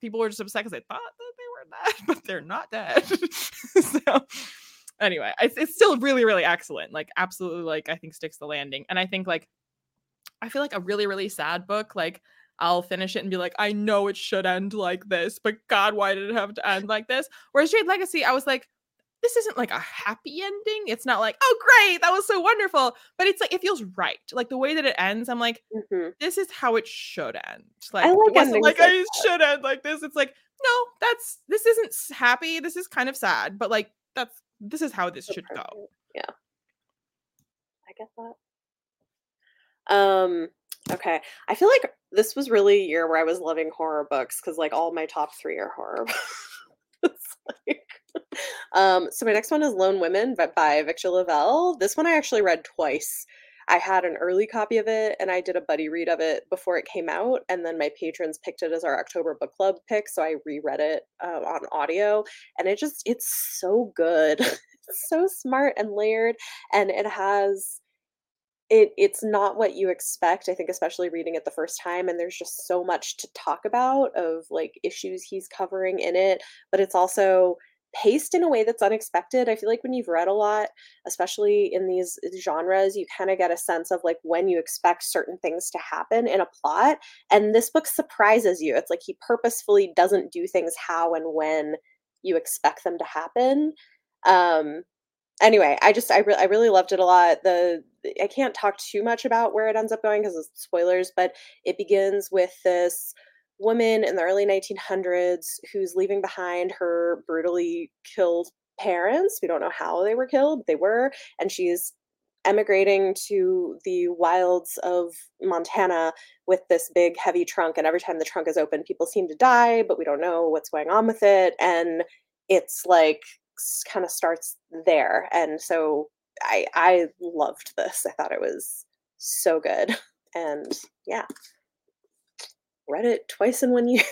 people were just upset because they thought that they were dead, but they're not dead. so anyway, it's, it's still really, really excellent. Like absolutely like I think sticks the landing. And I think like I feel like a really, really sad book, like I'll finish it and be like, I know it should end like this, but God, why did it have to end like this? Whereas Jade Legacy, I was like, this isn't like a happy ending. It's not like, oh great, that was so wonderful. But it's like it feels right. Like the way that it ends, I'm like, mm-hmm. this is how it should end. Like, I like it wasn't like, like I should end like this. It's like, no, that's this isn't happy. This is kind of sad, but like that's this is how this so should perfect. go. Yeah. I get that. Um okay. I feel like this was really a year where I was loving horror books because like all my top three are horror. it's like um, so my next one is Lone Women by, Victor LaValle. This one I actually read twice. I had an early copy of it and I did a buddy read of it before it came out. And then my patrons picked it as our October book club pick. So I reread it uh, on audio and it just, it's so good. it's so smart and layered. And it has, it it's not what you expect i think especially reading it the first time and there's just so much to talk about of like issues he's covering in it but it's also paced in a way that's unexpected. I feel like when you've read a lot, especially in these genres, you kind of get a sense of like when you expect certain things to happen in a plot. And this book surprises you. It's like he purposefully doesn't do things how and when you expect them to happen. Um, anyway, I just I, re- I really loved it a lot. The I can't talk too much about where it ends up going because it's spoilers, but it begins with this woman in the early 1900s who's leaving behind her brutally killed parents. We don't know how they were killed, they were, and she's emigrating to the wilds of Montana with this big heavy trunk and every time the trunk is open people seem to die but we don't know what's going on with it and it's like kind of starts there and so I I loved this. I thought it was so good and yeah read it twice in one year.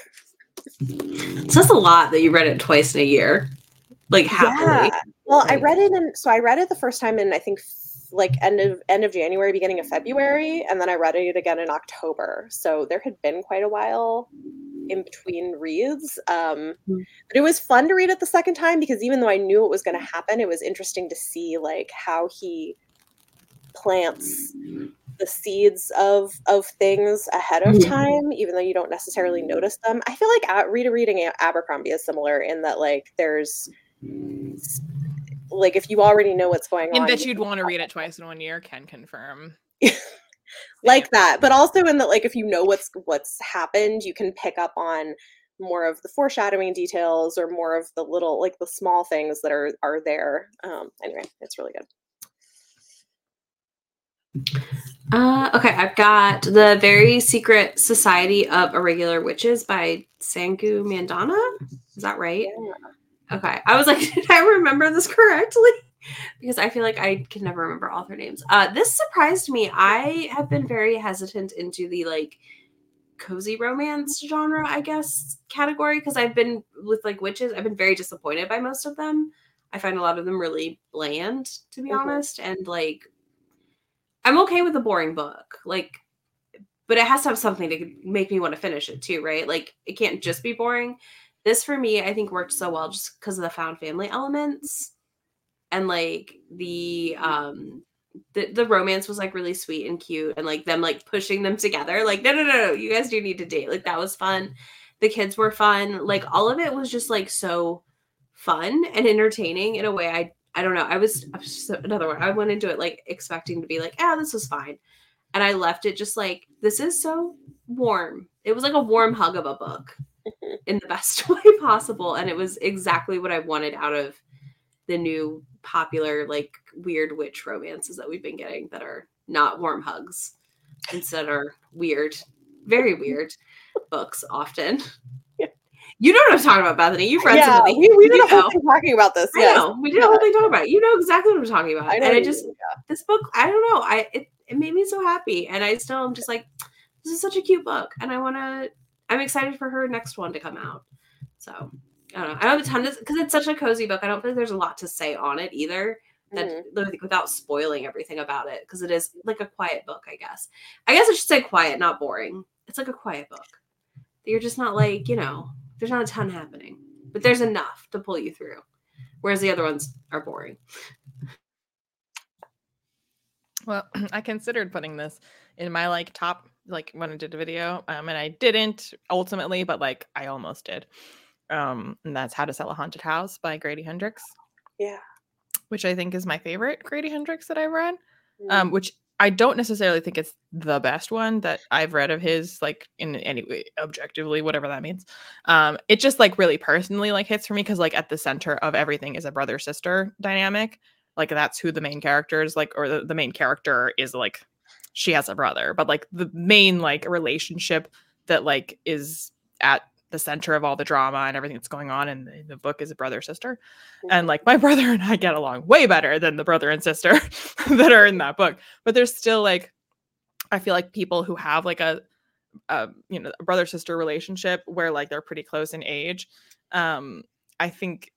so that's a lot that you read it twice in a year, like happily. Yeah. Well, I read it in so I read it the first time in I think like end of end of January, beginning of February, and then I read it again in October. So there had been quite a while in between reads. Um, mm. but it was fun to read it the second time because even though I knew it was going to happen, it was interesting to see like how he plants the seeds of of things ahead of mm-hmm. time even though you don't necessarily notice them. I feel like at, read reading abercrombie is similar in that like there's like if you already know what's going in on that you'd want to read it twice in one year can confirm. Like that but also in that like if you know what's what's happened you can pick up on more of the foreshadowing details or more of the little like the small things that are are there. Um anyway it's really good uh, okay, I've got the Very Secret Society of Irregular Witches by Sangu Mandanna. Is that right? Yeah. Okay. I was like, did I remember this correctly? because I feel like I can never remember author names. Uh, this surprised me. I have been very hesitant into the like cozy romance genre, I guess, category because I've been with like witches. I've been very disappointed by most of them. I find a lot of them really bland, to be mm-hmm. honest, and like I'm okay with a boring book. Like, but it has to have something to make me want to finish it too, right? Like, it can't just be boring. This for me, I think worked so well just because of the found family elements and like the um the, the romance was like really sweet and cute and like them like pushing them together like no no no no you guys do need to date like that was fun the kids were fun like all of it was just like so fun and entertaining in a way i I don't know. I was, I was another one. I went into it like expecting to be like, ah, this was fine. And I left it just like, this is so warm. It was like a warm hug of a book in the best way possible. And it was exactly what I wanted out of the new popular, like weird witch romances that we've been getting that are not warm hugs. Instead are weird, very weird books often. You know what I'm talking about, Bethany. You've read yeah, some of these. We, we did a whole thing talking about this. Yes. I know. We did yeah. a whole thing talking about it. You know exactly what I'm talking about. I and I just yeah. this book, I don't know. I it, it made me so happy. And I still am just like, this is such a cute book. And I wanna I'm excited for her next one to come out. So I don't know. I don't have a ton of because it's such a cozy book. I don't think there's a lot to say on it either. That mm-hmm. without spoiling everything about it, because it is like a quiet book, I guess. I guess I should say quiet, not boring. It's like a quiet book. You're just not like, you know, there's not a ton happening, but there's enough to pull you through. Whereas the other ones are boring. Well, I considered putting this in my like top like when I did a video, um, and I didn't ultimately, but like I almost did. Um, and that's How to Sell a Haunted House by Grady Hendrix. Yeah, which I think is my favorite Grady Hendrix that I've read. Mm. Um, which I don't necessarily think it's the best one that I've read of his, like in any way, objectively, whatever that means. Um, it just like really personally like hits for me because like at the center of everything is a brother sister dynamic. Like that's who the main character is, like, or the, the main character is like she has a brother, but like the main like relationship that like is at the center of all the drama and everything that's going on in the, the book is a brother sister. And mm-hmm. like my brother and i get along way better than the brother and sister that are in that book. But there's still like i feel like people who have like a, a you know brother sister relationship where like they're pretty close in age um i think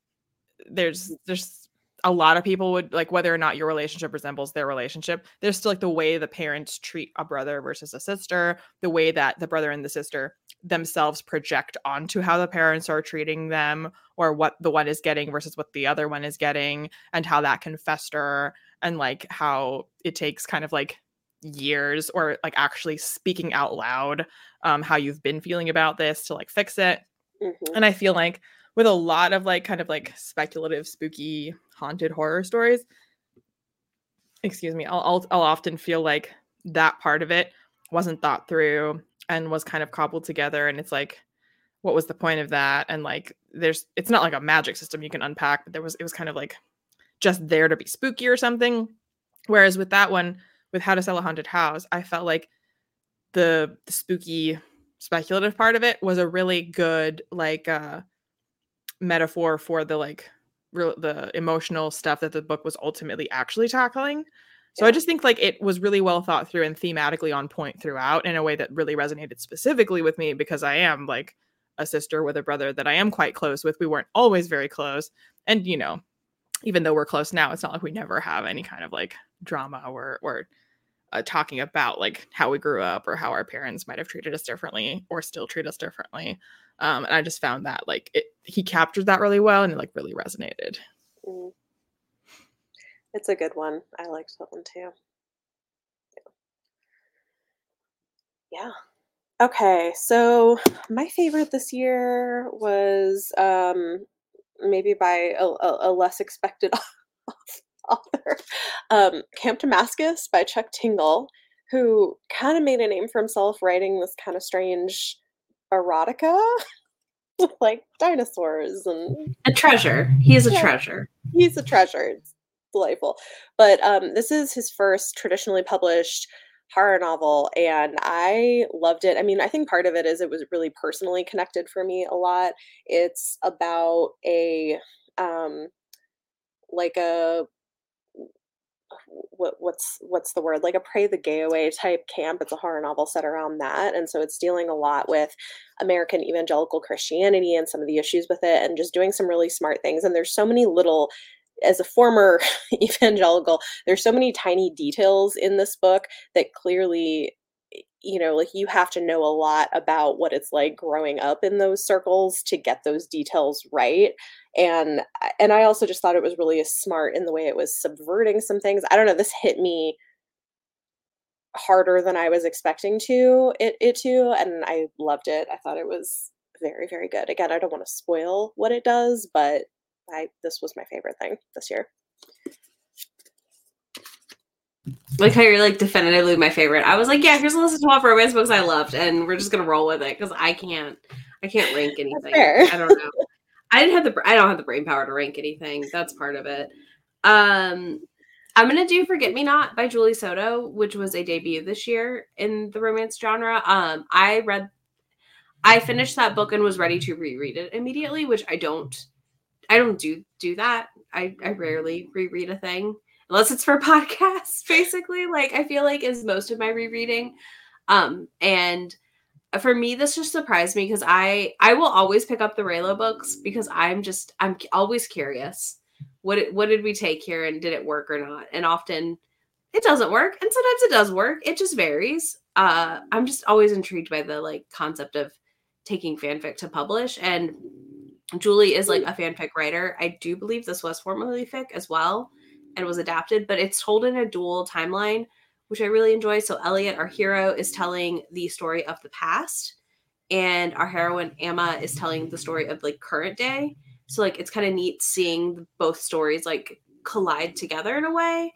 there's there's a lot of people would like whether or not your relationship resembles their relationship there's still like the way the parents treat a brother versus a sister the way that the brother and the sister themselves project onto how the parents are treating them or what the one is getting versus what the other one is getting and how that can fester and like how it takes kind of like years or like actually speaking out loud um how you've been feeling about this to like fix it Mhm. and I feel like with a lot of like kind of like speculative, spooky, haunted horror stories, excuse me, I'll, I'll I'll often feel like that part of it wasn't thought through and was kind of cobbled together. And it's like, what was the point of that? And like, there's it's not like a magic system you can unpack, but there was it was kind of like just there to be spooky or something. Whereas with that one, with How to Sell a Haunted House, I felt like the, the spooky speculative part of it was a really good like uh metaphor for the like real the emotional stuff that the book was ultimately actually tackling. So i just think like it was really well thought through and thematically on point throughout in a way that really resonated specifically with me because i am like a sister with a brother that i am quite close with. We weren't always very close. And you know even though we're close now it's not like we never have any kind of like drama or or uh, talking about like how we grew up or how our parents might have treated us differently or still treat us differently. Um and i just found that like it he captured that really well and it like really resonated Mm. It's a good one. I liked that one too. Yeah. Okay, so my favorite this year was um maybe by a, a, a less expected author, um, Camp Damascus by Chuck Tingle, who kind of made a name for himself writing this kind of strange erotica with like dinosaurs and A treasure. He is a Yeah. treasure. he's a treasure. It's delightful. But um, this is his first traditionally published horror novel, and I loved it. I mean, I think part of it is it was really personally connected for me a lot. It's about a um, like a what what's what's the word? Like a pray the gay away type camp. It's a horror novel set around that and so it's dealing a lot with american evangelical christianity and some of the issues with it and just doing some really smart things and there's so many little as a former evangelical there's so many tiny details in this book that clearly you know like you have to know a lot about what it's like growing up in those circles to get those details right. And and i also just thought it was really smart in the way it was subverting some things. I don't know this hit me harder than i was expecting to it, it to and i loved it. I thought it was very very good. Again i don't want to spoil what it does but i this was my favorite thing this year Like how you're like definitively my favorite. I was like, yeah, here's a list of 12 romance books I loved, and we're just gonna roll with it because I can't I can't rank anything. I don't know. I didn't have the I don't have the brain power to rank anything. That's part of it. Um I'm gonna do Forget Me Not by Julie Soto, which was a debut this year in the romance genre. Um, I read I finished that book and was ready to reread it immediately, which I don't I don't do do that. I, I rarely reread a thing unless it's for podcasts, basically. Like I feel like is most of my rereading. Um, and for me, this just surprised me because I I will always pick up the Reylo books because I'm just I'm always curious. What what did we take here and did it work or not? And often it doesn't work, and sometimes it does work. It just varies. Uh, I'm just always intrigued by the like concept of taking fanfic to publish and Julie is like a fanfic writer. I do believe this was formerly fic as well and was adapted, but it's told in a dual timeline, which I really enjoy. So Elliot, our hero, is telling the story of the past, and our heroine Emma is telling the story of like current day. So like it's kind of neat seeing both stories like collide together in a way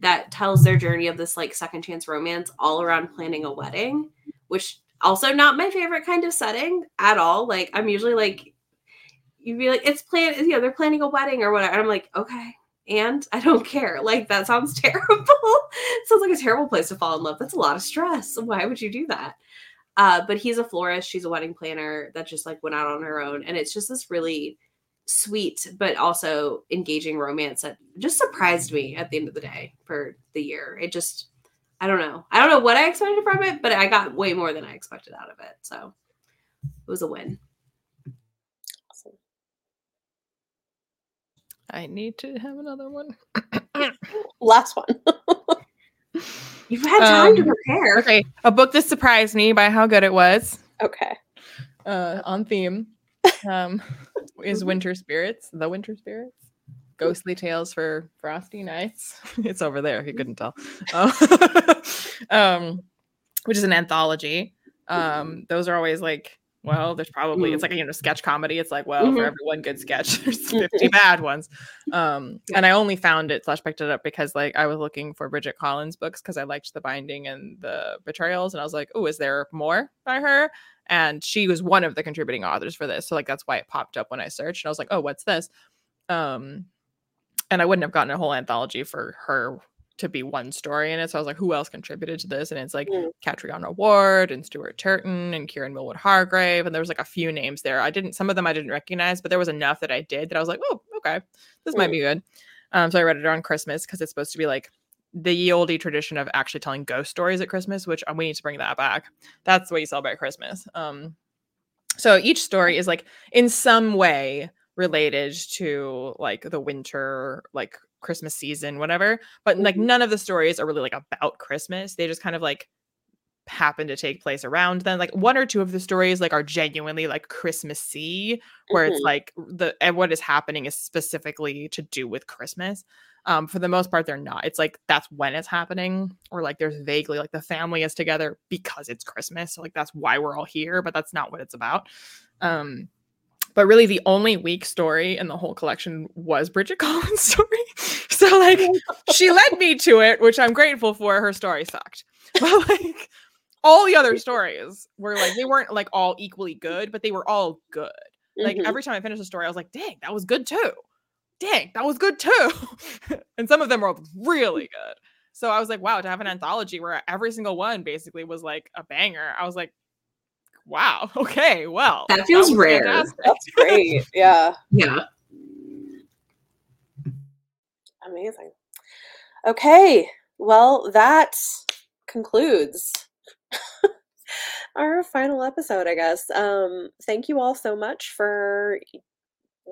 that tells their journey of this like second chance romance all around planning a wedding, which also not my favorite kind of setting at all. Like I'm usually like you'd be like, it's plan, you know, they're planning a wedding or whatever. And I'm like, okay, and I don't care. Like that sounds terrible. sounds like a terrible place to fall in love. That's a lot of stress. Why would you do that? Uh, but he's a florist. She's a wedding planner that just like went out on her own, and it's just this really sweet but also engaging romance that just surprised me at the end of the day for the year. It just, I don't know, I don't know what I expected from it, but I got way more than I expected out of it. So it was a win. Awesome. I need to have another one. Last one. You've had time to Um, prepare. Okay, a book that surprised me by how good it was. okay. Uh, on theme, um, is Winter Spirits. The Winter Spirits. Ghostly Tales for Frosty Nights. it's over there if you couldn't tell. Um, which is an anthology. Um, those are always like, well, there's probably it's like a you know sketch comedy. It's like, well, Mhm. for every one good sketch, there's 50 bad ones. Um, and I only found it slash picked it up because like I was looking for Bridget Collins books because I liked the binding and the betrayals, and I was like, oh, is there more by her? And she was one of the contributing authors for this, so like that's why it popped up when I searched. And I was like, oh, what's this? Um, and I wouldn't have gotten a whole anthology for her to be one story in it. So I was like, who else contributed to this? And it's like Mm. Catriona Ward and Stuart Turton and Kieran Millwood Hargrave. And there was like a few names there. I didn't, some of them I didn't recognize, but there was enough that I did that I was like, oh, okay, this might Mm. be good. Um, so I read it on Christmas because it's supposed to be like the ye olde tradition of actually telling ghost stories at Christmas, which uh, we need to bring that back. That's the way you celebrate Christmas. Um, so each story is like in some way related to like the winter, like Christmas season, whatever. But like Mhm. none of the stories are really like about Christmas. They just kind of like happen to take place around then. Like one or two of the stories like are genuinely like Christmassy, where it's Mhm. like the and what is happening is specifically to do with Christmas. Um, for the most part, they're not. It's like that's when it's happening, or like there's vaguely like the family is together because it's Christmas. So like that's why we're all here, but that's not what it's about. Um, but really, the only weak story in the whole collection was Bridget Collins' story. So like she led me to it, which I'm grateful for. Her story sucked, but like all the other stories were like they weren't like all equally good, but they were all good. Like Mhm. every time I finished a story, I was like, dang, that was good too. Dang, that was good too. and some of them were really good. So I was like, wow, to have an anthology where every single one basically was like a banger. I was like, wow, okay, well. That feels was rare. fantastic. That's great. Yeah. Yeah. Amazing. Okay. Well, that concludes our final episode, I guess. Um, thank you all so much for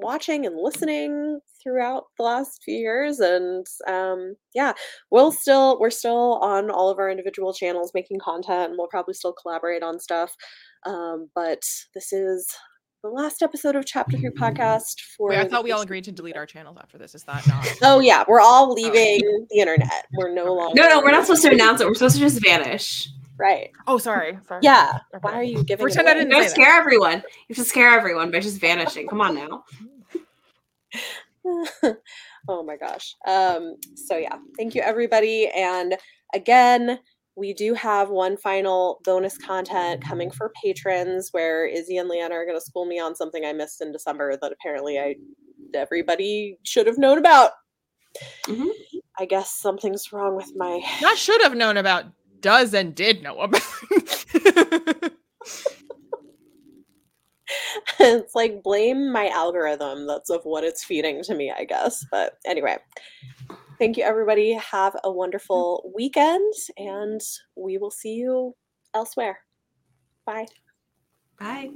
watching and listening throughout the last few years and um yeah we'll still we're still on all of our individual channels making content and we'll probably still collaborate on stuff um but this is the last episode of chapter 3 podcast for Wait, I thought we all agreed to delete our channels after this. Is that not? Oh yeah, we're all leaving the internet. We're no Okay. longer. No, no, we're not supposed to announce it. We're supposed to just vanish. Right. Oh, sorry. sorry. Yeah. Okay. Why are you giving? it Pretend I away? didn't You gotta that. scare everyone. You have to scare everyone by just vanishing. Come on now. oh my gosh. Um. So yeah, thank you everybody, and again. We do have one final bonus content coming for patrons where Izzy and Liene are going to school me on something I missed in December that apparently I everybody should have known about. Mhm. I guess something's wrong with my Not should have known about, does and did know about. it's like blame my algorithm. That's of what it's feeding to me i guess. But anyway thank you everybody. Have a wonderful weekend and we will see you elsewhere. Bye. Bye.